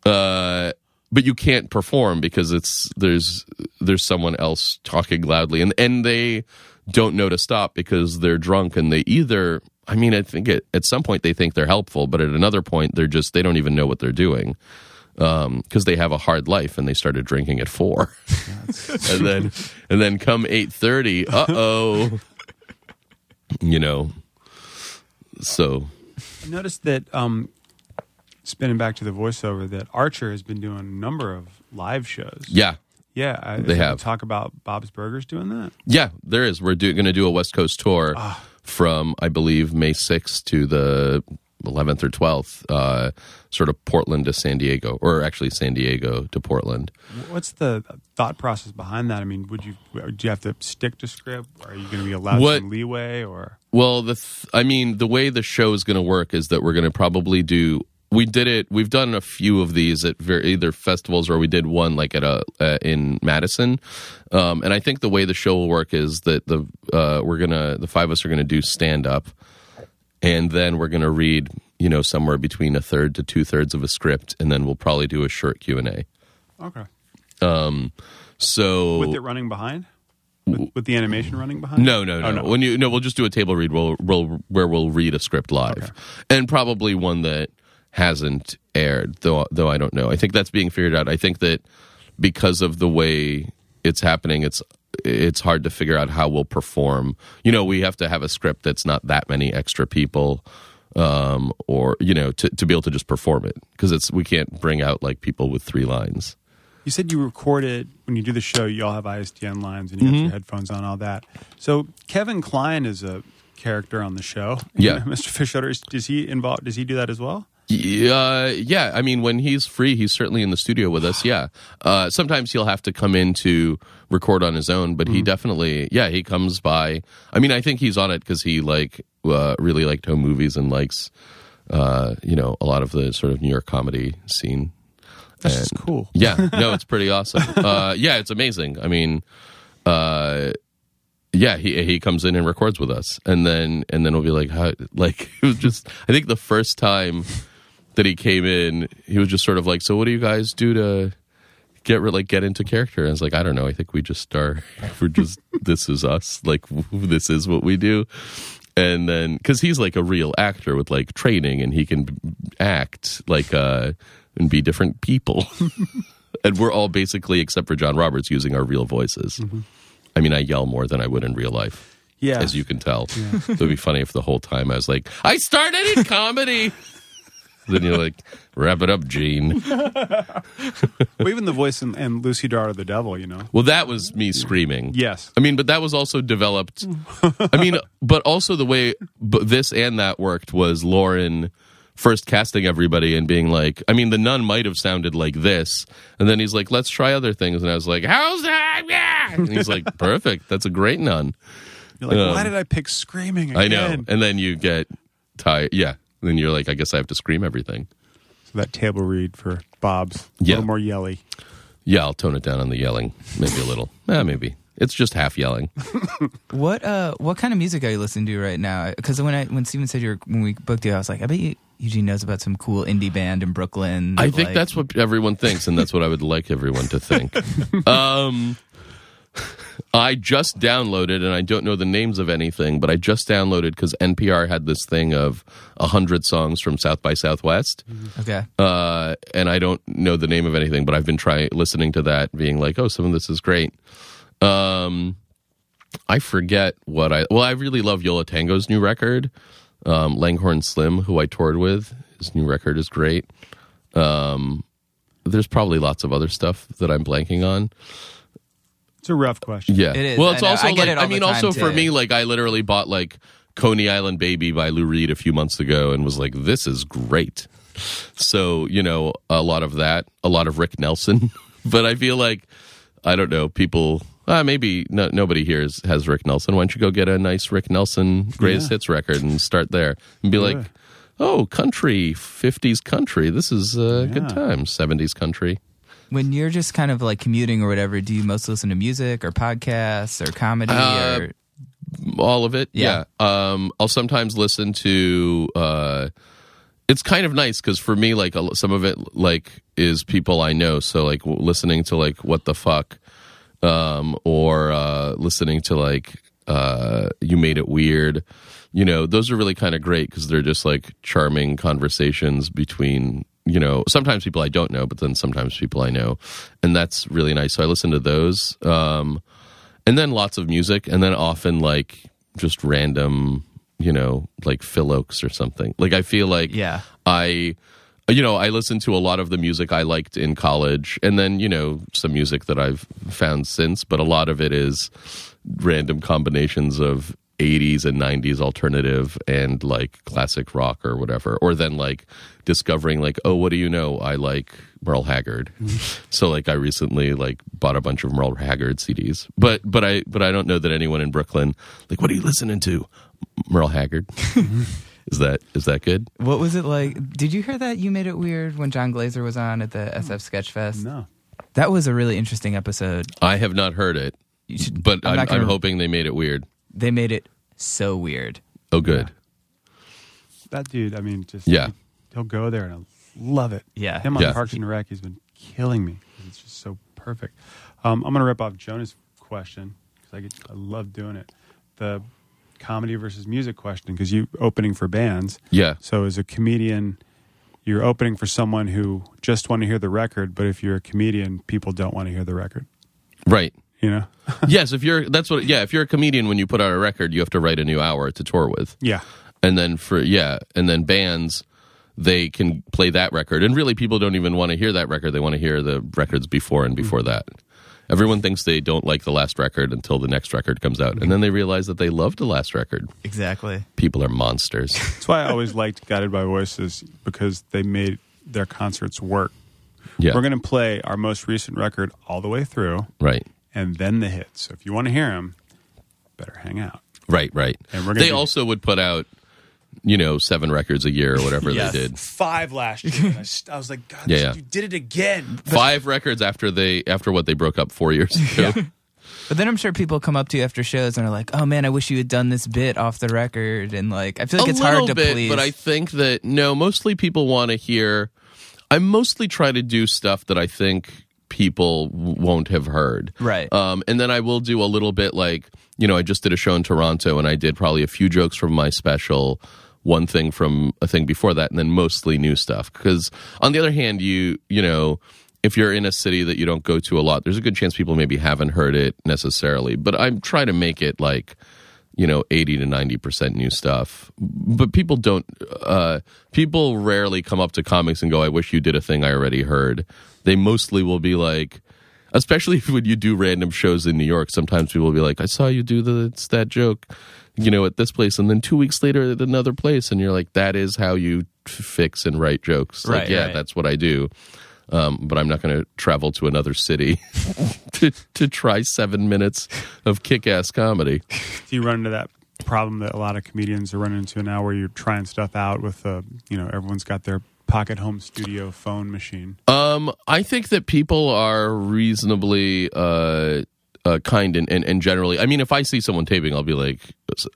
Uh, but you can't perform because it's there's there's someone else talking loudly, and and they don't know to stop because they're drunk and they either. I mean, I think at, at some point they think they're helpful, but at another point they're just they don't even know what they're doing because they have a hard life and they started drinking at four, and then and then come eight thirty, uh oh, you know. So I noticed that um, spinning back to the voiceover, that Archer has been doing a number of live shows. yeah, yeah. I, They have. talk about Bob's Burgers doing that. yeah, there is. We're going to do a West Coast tour from I believe May sixth to the eleventh or twelfth, uh, sort of Portland to San Diego, or actually San Diego to Portland. What's the thought process behind that? I mean, would you do you have to stick to script? or Are you going to be allowed What- some leeway, or Well, the th- I mean, the way the show is going to work is that we're going to probably do. We did it. We've done a few of these at ver either festivals or we did one like at a uh, in Madison. Um, and I think the way the show will work is that the uh, we're gonna the five of us are gonna do stand up, and then we're gonna read you know somewhere between a third to two thirds of a script, and then we'll probably do a short Q and A. okay, Um. So with it running behind, with, with the animation running behind? No, no, no. Oh, no. When you no, we'll just do a table read. We'll, we'll where we'll read a script live, and probably one that hasn't aired. Though, though I don't know. I think that's being figured out. I think that because of the way it's happening, it's it's hard to figure out how we'll perform. You know, we have to have a script that's not that many extra people. Um, or you know, to, to be able to just perform it because it's we can't bring out like people with three lines. You said you recorded when you do the show. You all have ISDN lines and you Mm-hmm. have your headphones on, all that. So Kevin Kline is a character on the show. Yeah. Mr. Fisher. Is, does he involve? Does he do that as well? Yeah, yeah. I mean, when he's free, he's certainly in the studio with us. Yeah. Uh, sometimes he'll have to come in to record on his own, but he definitely, yeah, he comes by. I mean, I think he's on it because he like uh, really liked home movies and likes, uh, you know, a lot of the sort of New York comedy scene. That's just cool. Yeah, no, it's pretty awesome. Uh, yeah, it's amazing. I mean, uh, yeah, he he comes in and records with us, and then and then we'll be like, how, like it was just. I think the first time that he came in, he was just sort of like, so what do you guys do to get like get into character? And I was like, I don't know. I think we just are. We're just this is us. Like this is what we do. And then because he's like a real actor with like training, and he can act like uh and be different people. and we're all basically, except for John Roberts, using our real voices. I mean, I yell more than I would in real life, Yeah. as you can tell. It would be funny if the whole time I was like, I started in comedy. Then you're like, wrap it up, Gene. well, even the voice and, and Lucy Daughter of the Devil, you know. Well, that was me screaming. Yes. I mean, but that was also developed. I mean, but also the way b- this and that worked was Loren first casting everybody and being like, I mean, the nun might have sounded like this, and then he's like, let's try other things, and I was like, how's that? Yeah. And he's like, perfect. That's a great nun. You're like, Um, why did I pick screaming again? I know. And then you get tired. Yeah. Then you're like, I guess I have to scream everything. So that table read for Bob's. Yeah. A little more yelly. Yeah, I'll tone it down on the yelling, maybe a little. Yeah, maybe it's just half yelling. What uh what kind of music are you listening to right now? Because when I when Steven said you were when we booked you, I was like, I bet you Eugene knows about some cool indie band in Brooklyn. I think like- that's what everyone thinks, and that's what I would like everyone to think. um, I just downloaded, and I don't know the names of anything, but I just downloaded because NPR had this thing of a hundred songs from South by Southwest, okay. uh, and I don't know the name of anything, but I've been trying listening to that, being like, oh, some of this is great. Um, I forget what I well, I really love Yo La Tengo's new record. Um, Langhorne Slim, who I toured with, his new record is great. Um, there's probably lots of other stuff that I'm blanking on. It's a rough question. Yeah, It is. well, it's know. also I like it I mean, the time, also for me, like I literally bought like Coney Island Baby by Lou Reed a few months ago and was like, this is great. So you know, a lot of that, a lot of Rick Nelson, but I feel like I don't know people. Uh, maybe no, nobody here is, has Rick Nelson. Why don't you go get a nice Rick Nelson greatest Yeah. hits record and start there and be like, oh, country, fifties country. This is uh, good Yeah. times. Seventies country. When you're just kind of like commuting or whatever, do you mostly listen to music or podcasts or comedy Uh, or all of it Yeah. yeah, um i'll sometimes listen to uh it's kind of nice because for me like some of it like is people i know. So like w- listening to like what the fuck um or uh listening to like uh you made it weird. You know those are really kind of great because they're just like charming conversations between you know sometimes people i don't know but then sometimes people i know. And that's really nice. So i listen to those um and then lots of music and then often like just random you know like phil ochs or something. Like i feel like Yeah. i you know i listen to a lot of the music i liked in college and then you know some music that i've found since but a lot of it is random combinations of 80s and 90s alternative and like classic rock or whatever or then like discovering like oh what do you know i like merle haggard so like i recently like bought a bunch of merle haggard cds but but i but i don't know that anyone in brooklyn like what are you listening to merle haggard is that is that good what was it like? Did you hear that you made it weird when Jon Glaser was on at the SF Sketchfest? No. That was a really interesting episode. i have not heard it should, but I'm i'm, not gonna- I'm hoping they made it weird they made it so weird. oh good That dude, I mean, just Yeah. he'll go there and I love it. Yeah. Him on Yeah. Parks and Rec, he's been killing me. It's just so perfect. Um, I'm going to rip off Jonah's question because I, get- I love doing it. The comedy versus music question because you opening for bands. yeah So as a comedian, you're opening for someone who just want to hear the record, but if you're a comedian, people don't want to hear the record. right You know? yes if you're that's what yeah if you're a comedian when you put out a record you have to write a new hour to tour with. Yeah. and then for yeah and then bands they can play that record. And really people don't even want to hear that record. They want to hear the records before and before that. Everyone thinks they don't like the last record until the next record comes out. And then they realize that they loved the last record. Exactly. people are monsters. That's why I always liked Guided by Voices because they made their concerts work. yeah. We're going to play our most recent record all the way through. Right and then the hits. So if you want to hear them, better hang out. right right And we're gonna they do- also would put out you know seven records a year or whatever Yes. they did Five last year. and I, st- I was like, God, Yeah, yeah. you did it again. five records after they after what they broke up four years ago But then I'm sure people come up to you after shows and are like, "Oh man, I wish you had done this bit off the record." And like, I feel like a it's hard to bit, please. but I think that no, mostly people want to hear. I mostly try to do stuff that I think people won't have heard. Right. Um, and then I will do a little bit like you know I just did a show in Toronto and I did probably a few jokes from my special. One thing from a thing before that, and then mostly new stuff. Because on the other hand, you you know, if you're in a city that you don't go to a lot, there's a good chance people maybe haven't heard it necessarily. But I'm trying to make it like you know 80 to 90% new stuff but people don't uh people rarely come up to comics and go i wish you did a thing i already heard they mostly will be like especially when you do random shows in new york sometimes people will be like i saw you do the it's that joke you know at this place and then two weeks later at another place and you're like that is how you f- fix and write jokes like yeah right. that's what i do um, but I'm not going to travel to another city to to try seven minutes of kick-ass comedy. Do you run into that problem that a lot of comedians are running into now, where you're trying stuff out with, uh, you know, everyone's got their pocket home studio phone machine. Um, I think that people are reasonably uh, uh, kind and, and, and generally. I mean, if I see someone taping, I'll be like,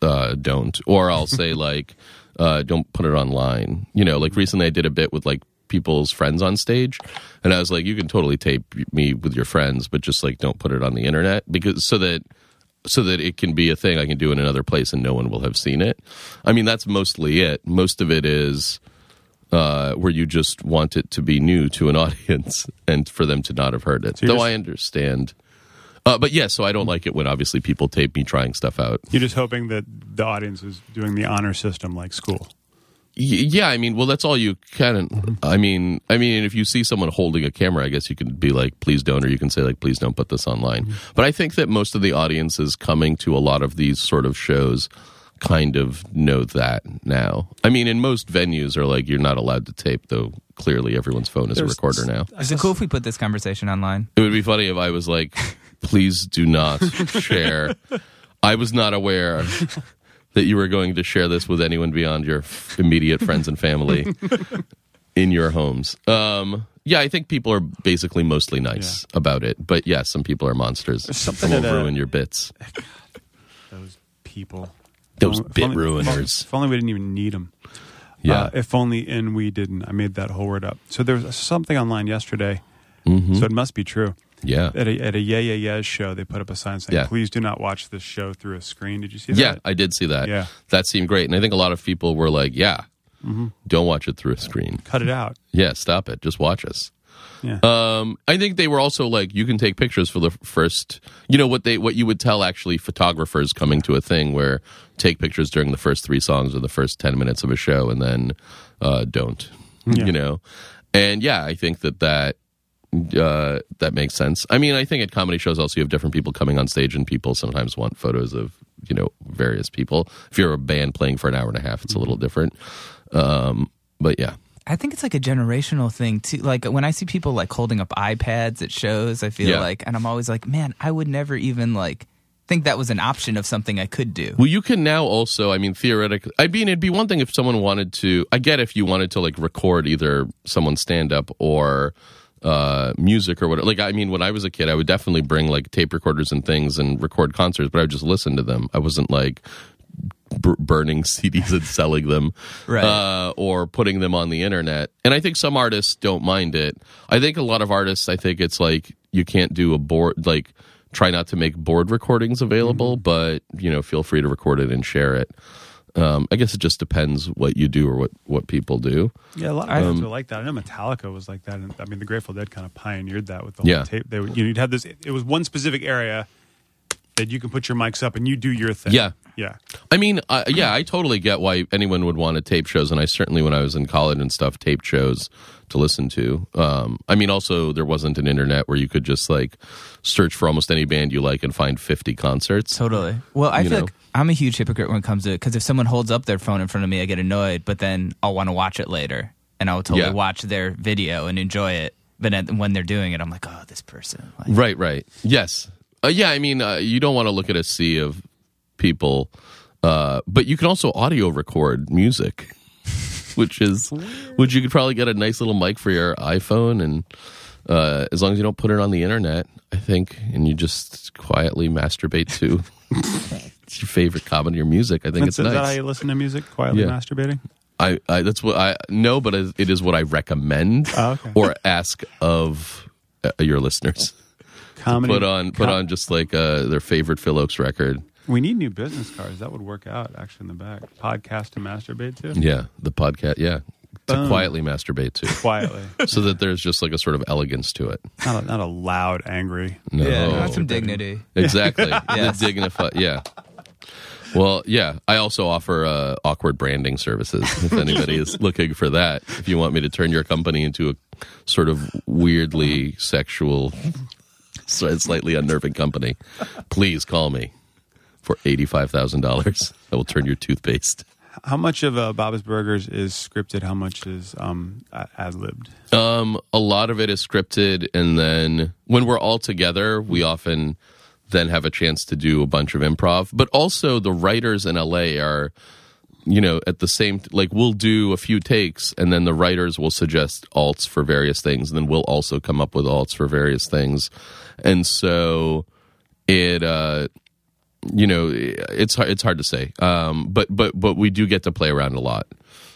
uh, "Don't," or I'll say like, uh, "Don't put it online." You know, like recently I did a bit with like people's friends on stage, and I was like, "You can totally tape me with your friends, but just like don't put it on the internet because so that." So that it can be a thing I can do in another place and no one will have seen it. I mean, that's mostly it. Most of it is uh, where you just want it to be new to an audience and for them to not have heard it. you're Though just- I understand. Uh, but yeah, so I don't like it when obviously people tape me trying stuff out. You're just hoping that the audience is doing the honor system like school. Y- yeah, I mean, well, that's all you can. I mean, I mean, if you see someone holding a camera, I guess you could be like, "Please don't," or you can say like, "Please don't put this online." But I think that most of the audiences coming to a lot of these sort of shows kind of know that now. I mean, in most venues are like, you're not allowed to tape, though. Clearly, everyone's phone is There's- a recorder now. Is it cool if we put this conversation online? It would be funny if I was like, please do not share. I was not aware that you were going to share this with anyone beyond your f- immediate friends and family in your homes. Um, yeah, I think people are basically mostly nice about it. But yeah, some people are monsters. something Some will that, uh, ruin your bits. Those people. Those If bit only- ruiners. If only we didn't even need them. Yeah. Uh, if only and we didn't. I made that whole word up. So there was something online yesterday. Mm-hmm. So it must be true. yeah. At a, at a Yeah Yeah Yeahs show, they put up a sign saying, Yeah. please do not watch this show through a screen. Did you see that? Yeah. I did see that. Yeah. That seemed great. And I think a lot of people were like, yeah, Mm-hmm. don't watch it through a screen. Cut it out. Yeah, stop it. Just watch us. Yeah. Um, I think they were also like you can take pictures for the first. You know what they what you would tell actually photographers coming to a thing where take pictures during the first three songs or the first ten minutes of a show and then uh, don't. Yeah. You know, and yeah, I think that that uh, that makes sense. I mean, I think at comedy shows also you have different people coming on stage, and people sometimes want photos of you know various people. If you're a band playing for an hour and a half, it's a little different. Um, but yeah, I think it's like a generational thing too. Like when I see people like holding up iPads at shows, I feel Yeah. like, and I'm always like, man, I would never even like think that was an option of something I could do. Well, you can now also, I mean, theoretically, I mean, it'd be one thing if someone wanted to, I get if you wanted to like record either someone's stand up or uh, music or whatever. Like, I mean, when I was a kid, I would definitely bring like tape recorders and things and record concerts, but I would just listen to them. I wasn't like, b- burning CDs and selling them, Right. uh, or putting them on the internet. And I think some artists don't mind it. I think a lot of artists, I think it's like you can't do a board, like try not to make board recordings available, but you know, feel free to record it and share it. Um, I guess it just depends what you do or what what people do. Yeah, a lot of I- bands are like that. I know Metallica was like that. And, I mean, the Grateful Dead kind of pioneered that with the whole Yeah. tape. They would, you know, you'd have this. It was one specific area that you can put your mics up and you do your thing. Yeah. yeah. I mean, uh, yeah, I totally get why anyone would want to tape shows, and I certainly, when I was in college and stuff, taped shows to listen to. Um, I mean, also there wasn't an internet where you could just like search for almost any band you like and find fifty concerts. Totally. Well, I feel know. like I'm a huge hypocrite when it comes to it because if someone holds up their phone in front of me, I get annoyed, but then I'll want to watch it later and I'll totally Yeah. watch their video and enjoy it. But when they're doing it, I'm like, oh, this person. Like, Right, right. Yes. Uh, yeah, I mean, uh, you don't want to look at a sea of people, uh, but you can also audio record music, which is, which you could probably get a nice little mic for your iPhone, and uh, as long as you don't put it on the internet, I think, and you just quietly masturbate to your favorite comedy or music, I think That's, it's is that how nice. you listen to music? Quietly Yeah. masturbating? I, I that's what I no, but it is what I recommend Oh, okay. or ask of uh, your listeners Comedy. put on put com- on just like uh, their favorite Phil Ochs record. We need new business cards. That would work out actually in the back. Podcast to masturbate to? Yeah, the podcast. Yeah, to Boom. quietly masturbate to, Quietly. so that there's just like a sort of elegance to it. not, a, not a loud, angry. No, Yeah, got some dignity. exactly. Yes. The dignified. Yeah. Well, yeah. I also offer uh, awkward branding services. If anybody is looking for that, if you want me to turn your company into a sort of weirdly sexual, slightly unnerving company, please call me for eighty-five thousand dollars. I will turn your toothpaste. How much of uh, Bob's Burgers is scripted? How much is um, ad libbed? Um, a lot of it is scripted, and then when we're all together, we often then have a chance to do a bunch of improv. But also, the writers in LA are, you know, at the same like we'll do a few takes, and then the writers will suggest alts for various things, and then we'll also come up with alts for various things, and so it. uh you know, it's hard, it's hard to say. Um, but but but we do get to play around a lot,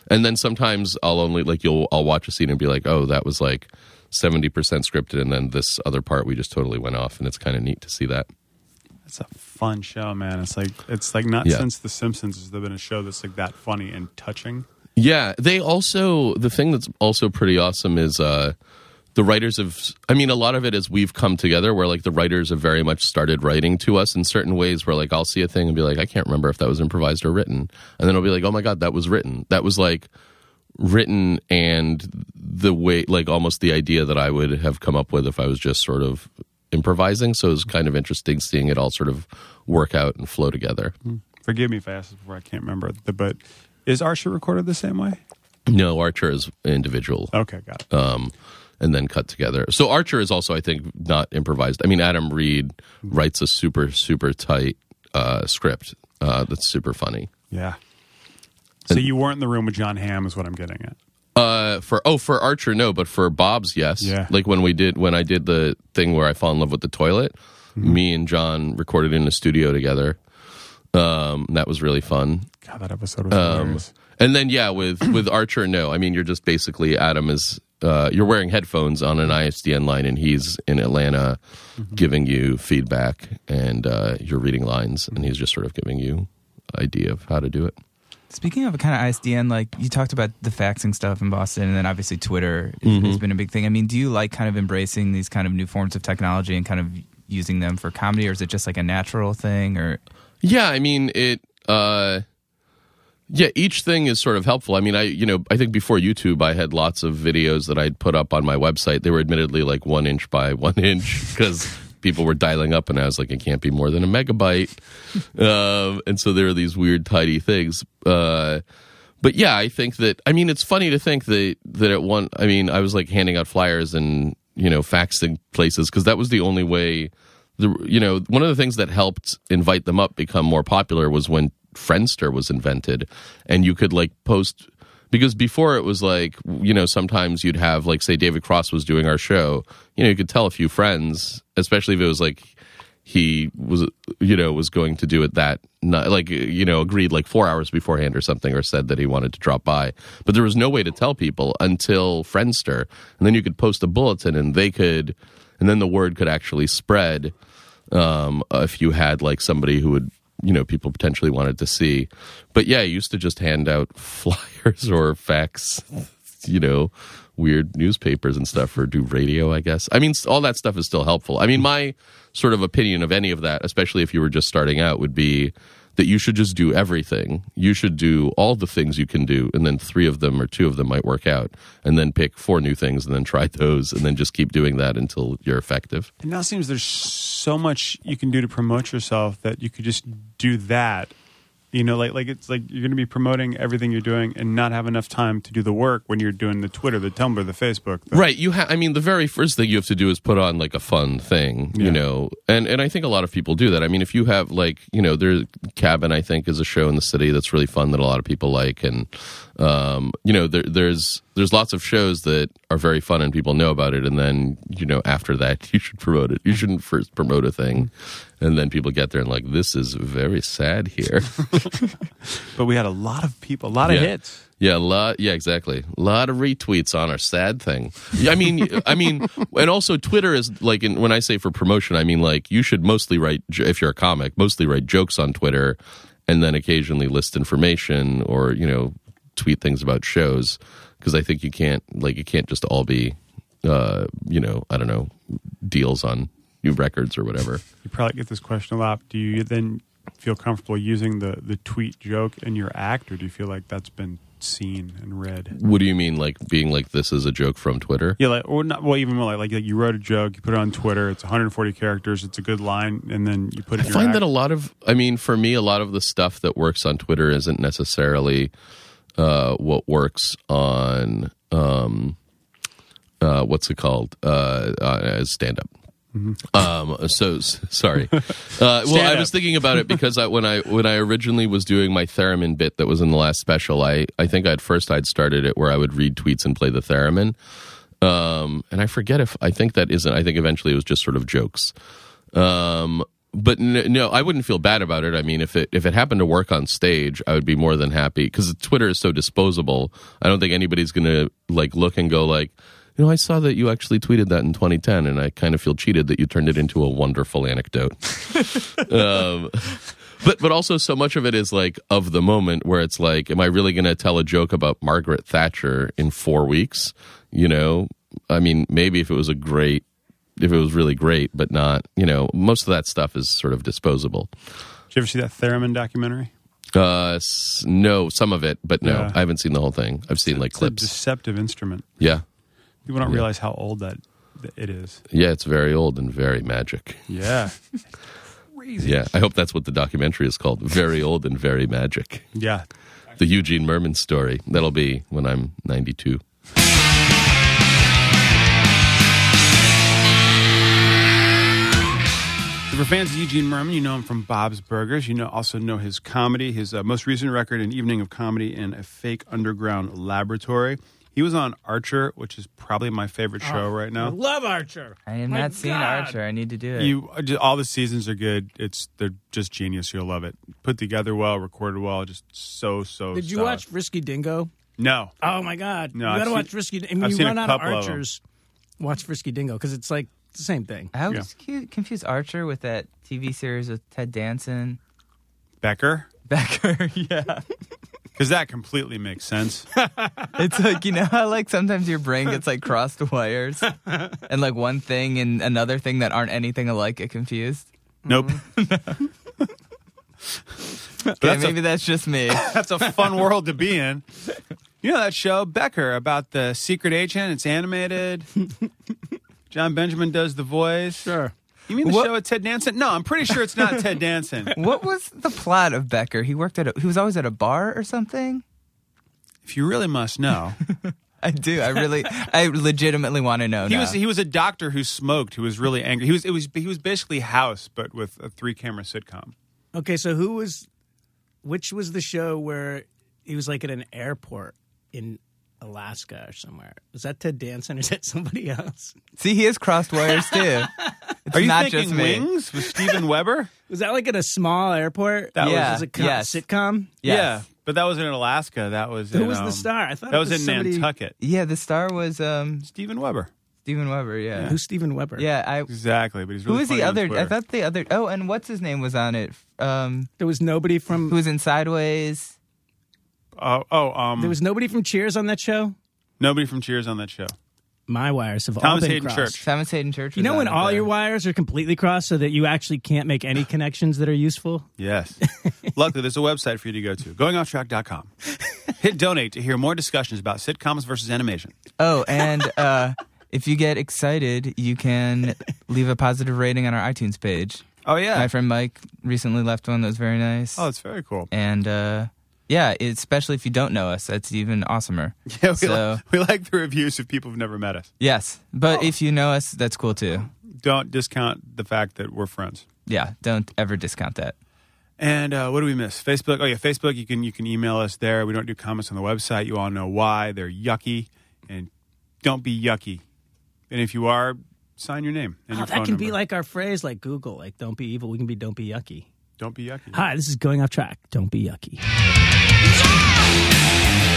and then sometimes I'll only like you'll I'll watch a scene and be like, oh, that was like seventy percent scripted, and then this other part we just totally went off, and it's kind of neat to see that. It's a fun show, man. It's like it's like not Yeah. since The Simpsons has there been a show that's like that funny and touching. Yeah, they also the thing that's also pretty awesome is uh the writers have I mean a lot of it is we've come together where like the writers have very much started writing to us in certain ways where like I'll see a thing and be like I can't remember if that was improvised or written and then I'll be like oh my god that was written that was like written and the way like almost the idea that I would have come up with if I was just sort of improvising so it was kind of interesting seeing it all sort of work out and flow together. Forgive me if I asked before. I can't remember. But is Archer recorded the same way? No, Archer is individual. Okay, got it. um, and then cut together. So Archer is also, I think, not improvised. I mean, Adam Reed writes a super super tight uh, script uh, that's super funny. yeah. So you weren't in the room with Jon Hamm, is what I'm getting at. Uh, for oh, for Archer, no, but for Bob's, yes. Yeah. Like when we did when I did the thing where I fall in love with the toilet, me and John recorded in a studio together. Um, that was really fun. God, that episode was Um, hilarious. and then yeah, with with Archer, no. I mean, you're just basically Adam is uh, you're wearing headphones on an ISDN line, and he's in Atlanta giving you feedback, and uh, you're reading lines, and he's just sort of giving you idea of how to do it. Speaking of a kind of ISDN, like you talked about the faxing stuff in Boston, and then obviously Twitter has, has been a big thing. I mean, do you like kind of embracing these kind of new forms of technology and kind of using them for comedy, or is it just like a natural thing? Or Yeah, I mean it. Uh, yeah, each thing is sort of helpful. I mean, I you know I think before YouTube, I had lots of videos that I'd put up on my website. They were admittedly like one inch by one inch because people were dialing up, and I was like, it can't be more than a megabyte. um, and so there are these weird tiny things. Uh, but yeah, I think that I mean it's funny to think that that at one I mean I was like handing out flyers and you know faxing places because that was the only way the you know one of the things that helped invite them up become more popular was when Friendster was invented and you could like post because before it was like you know sometimes you'd have like say David Cross was doing our show you know you could tell a few friends especially if it was like he was you know was going to do it that like you know agreed like 4 hours beforehand or something or said that he wanted to drop by. But there was no way to tell people until Friendster and then you could post a bulletin and they could and then the word could actually spread um, if you had like somebody who would you know people potentially wanted to see. But yeah i used to just hand out flyers or fax you know weird newspapers and stuff or do radio i guess. I mean all that stuff is still helpful. I mean my sort of opinion of any of that especially if you were just starting out would be that you should just do everything you should do all the things you can do and then three of them or two of them might work out and then pick four new things and then try those and then just keep doing that until you're effective It now seems there's so much you can do to promote yourself that you could just do that. You know, like like it's like you're going to be promoting everything you're doing and not have enough time to do the work when you're doing the Twitter, the Tumblr, the Facebook. The, Right. You have I mean, the very first thing you have to do is put on like a fun thing, Yeah. you know, and and I think a lot of people do that. I mean, if you have like, you know, there's Cabin, I think, is a show in the city that's really fun that a lot of people like, and um, you know, there, there's there's lots of shows that are very fun and people know about it, and then you know, after that, you should promote it. You shouldn't first promote a thing, and then people get there and like, this is very sad here. But we had a lot of people, a lot of Yeah. hits. Yeah, a lot. Yeah, exactly. A lot of retweets on our sad thing. Yeah, I mean, I mean, and also Twitter is like, in, when I say for promotion, I mean like you should mostly write if you're a comic, mostly write jokes on Twitter, and then occasionally list information or you know tweet things about shows because I think you can't like it can't just all be uh, you know I don't know deals on new records or whatever. You probably get this question a lot. Do you then feel comfortable using the the tweet joke in your act, or do you feel like that's been seen and read? What do you mean, like being like this is a joke from Twitter? Yeah, like or not. Well, even more like like you wrote a joke, you put it on Twitter. It's 140 characters. It's a good line, and then you put it. I in your find act. that a lot of, I mean, for me, a lot of the stuff that works on Twitter isn't necessarily uh, what works on um, uh, what's it called uh, uh, as stand up. Um, so sorry. Uh, well, I was thinking about it because I, when I when I originally was doing my theremin bit that was in the last special, I I think at first I'd started it where I would read tweets and play the theremin. Um, and I forget if I think that isn't. I think eventually it was just sort of jokes. Um, but no, I wouldn't feel bad about it. I mean, if it if it happened to work on stage, I would be more than happy because Twitter is so disposable. I don't think anybody's going to like look and go like, you know, I saw that you actually tweeted that in 2010, and I kind of feel cheated that you turned it into a wonderful anecdote. um, but but also so much of it is like of the moment where it's like, am I really going to tell a joke about Margaret Thatcher in four weeks? You know, I mean, maybe if it was a great, if it was really great, but not. You know, most of that stuff is sort of disposable. Did you ever see that Theremin documentary? Uh, s- no, some of it, but no, Yeah. I haven't seen the whole thing. I've seen like It's a clips. deceptive instrument. Yeah, People don't realize how old that that it is. yeah, it's very old and very magic. Yeah. Crazy. Yeah, I hope that's what the documentary is called. Very old and very magic. Yeah. The Eugene Mirman story. That'll be when I'm 92. So for fans of Eugene Mirman, you know him from Bob's Burgers. You know also know his comedy, his uh, most recent record, An Evening of Comedy in a Fake Underground Laboratory. He was on Archer, which is probably my favorite show right I now. love Archer. I have My not seen God. Archer. I need to do it. You uh, all the seasons are good. It's they're just genius. You'll love it. Put together well, recorded well. Just so so. Did you solid. watch Frisky Dingo? No. Oh my God! No, you I've gotta seen- watch Frisky. And when I've you seen a run out of couple of 'em. Archers, watch Frisky Dingo because it's like it's the same thing. I always cu- confuse Archer with that TV series with Ted Danson. Becker, Becker, yeah. because that completely makes sense. It's like you know how like sometimes your brain gets like crossed wires, and like one thing and another thing that aren't anything alike get confused. nope. Okay, that's a- maybe that's just me. That's a fun world to be in. You know that show Becker about the secret agent? It's animated. Jon Benjamin does the voice. Sure. You mean the What- show with Ted Danson? No, I'm pretty sure it's not Ted Danson. What was the plot of Becker? He worked at a, he was always at a bar or something. If you really must know, I do. I really, I legitimately want to know. he now. was he was a doctor who smoked who was really angry. He was it was he was basically House but with a three camera sitcom. Okay, so who was? Which was the show where he was like at an airport in Alaska or somewhere? Was that Ted Danson or is that somebody else? See, he has crossed wires too. It's Are you not thinking just me. Wings with Steven Weber? Was that like at a small airport? That was- Yeah. was a co- yes. sitcom. Yes. Yeah, but that wasn't in Alaska. That was Who in, was the um, star? I thought that was, was in somebody- Nantucket. Yeah, the star was um Steven Weber. Steven Weber. Yeah, Who's Steven Weber? yeah. I Exactly, but he's who really was the other? I thought the other. Oh, and what's his name was on it? Um, There was nobody from. who was in Sideways? Oh, oh, um, there was nobody from Cheers on that show. nobody from Cheers on that show. My wires have all been Haden crossed. Church. Thomas Haden Church. You know when all though. your wires are completely crossed, so that you actually can't make any connections that are useful. Yes. Luckily, there's a website for you to go to goingofftrack.com. Hit donate to hear more discussions about sitcoms versus animation. Oh, and uh, if you get excited, you can leave a positive rating on our iTunes page. Oh, yeah. My friend Mike recently left one that was very nice. Oh, it's very cool. and uh, yeah, especially if you don't know us, that's even awesomer. Yeah, we, so like, we like the reviews of people who've never met us. yes, but if you know us, that's cool too. Don't discount the fact that we're friends. Yeah, don't ever discount that. And uh, what do we miss? Facebook. Oh yeah, Facebook. You can you can email us there. We don't do comments on the website. You all know why. They're yucky, and don't be yucky. And if you are, sign your name and Oh, your that phone can be like our phrase, like Google, like "Don't be evil." We can be "Don't be yucky." don't be yucky. Hi, this is going off track. Don't be yucky. Yeah!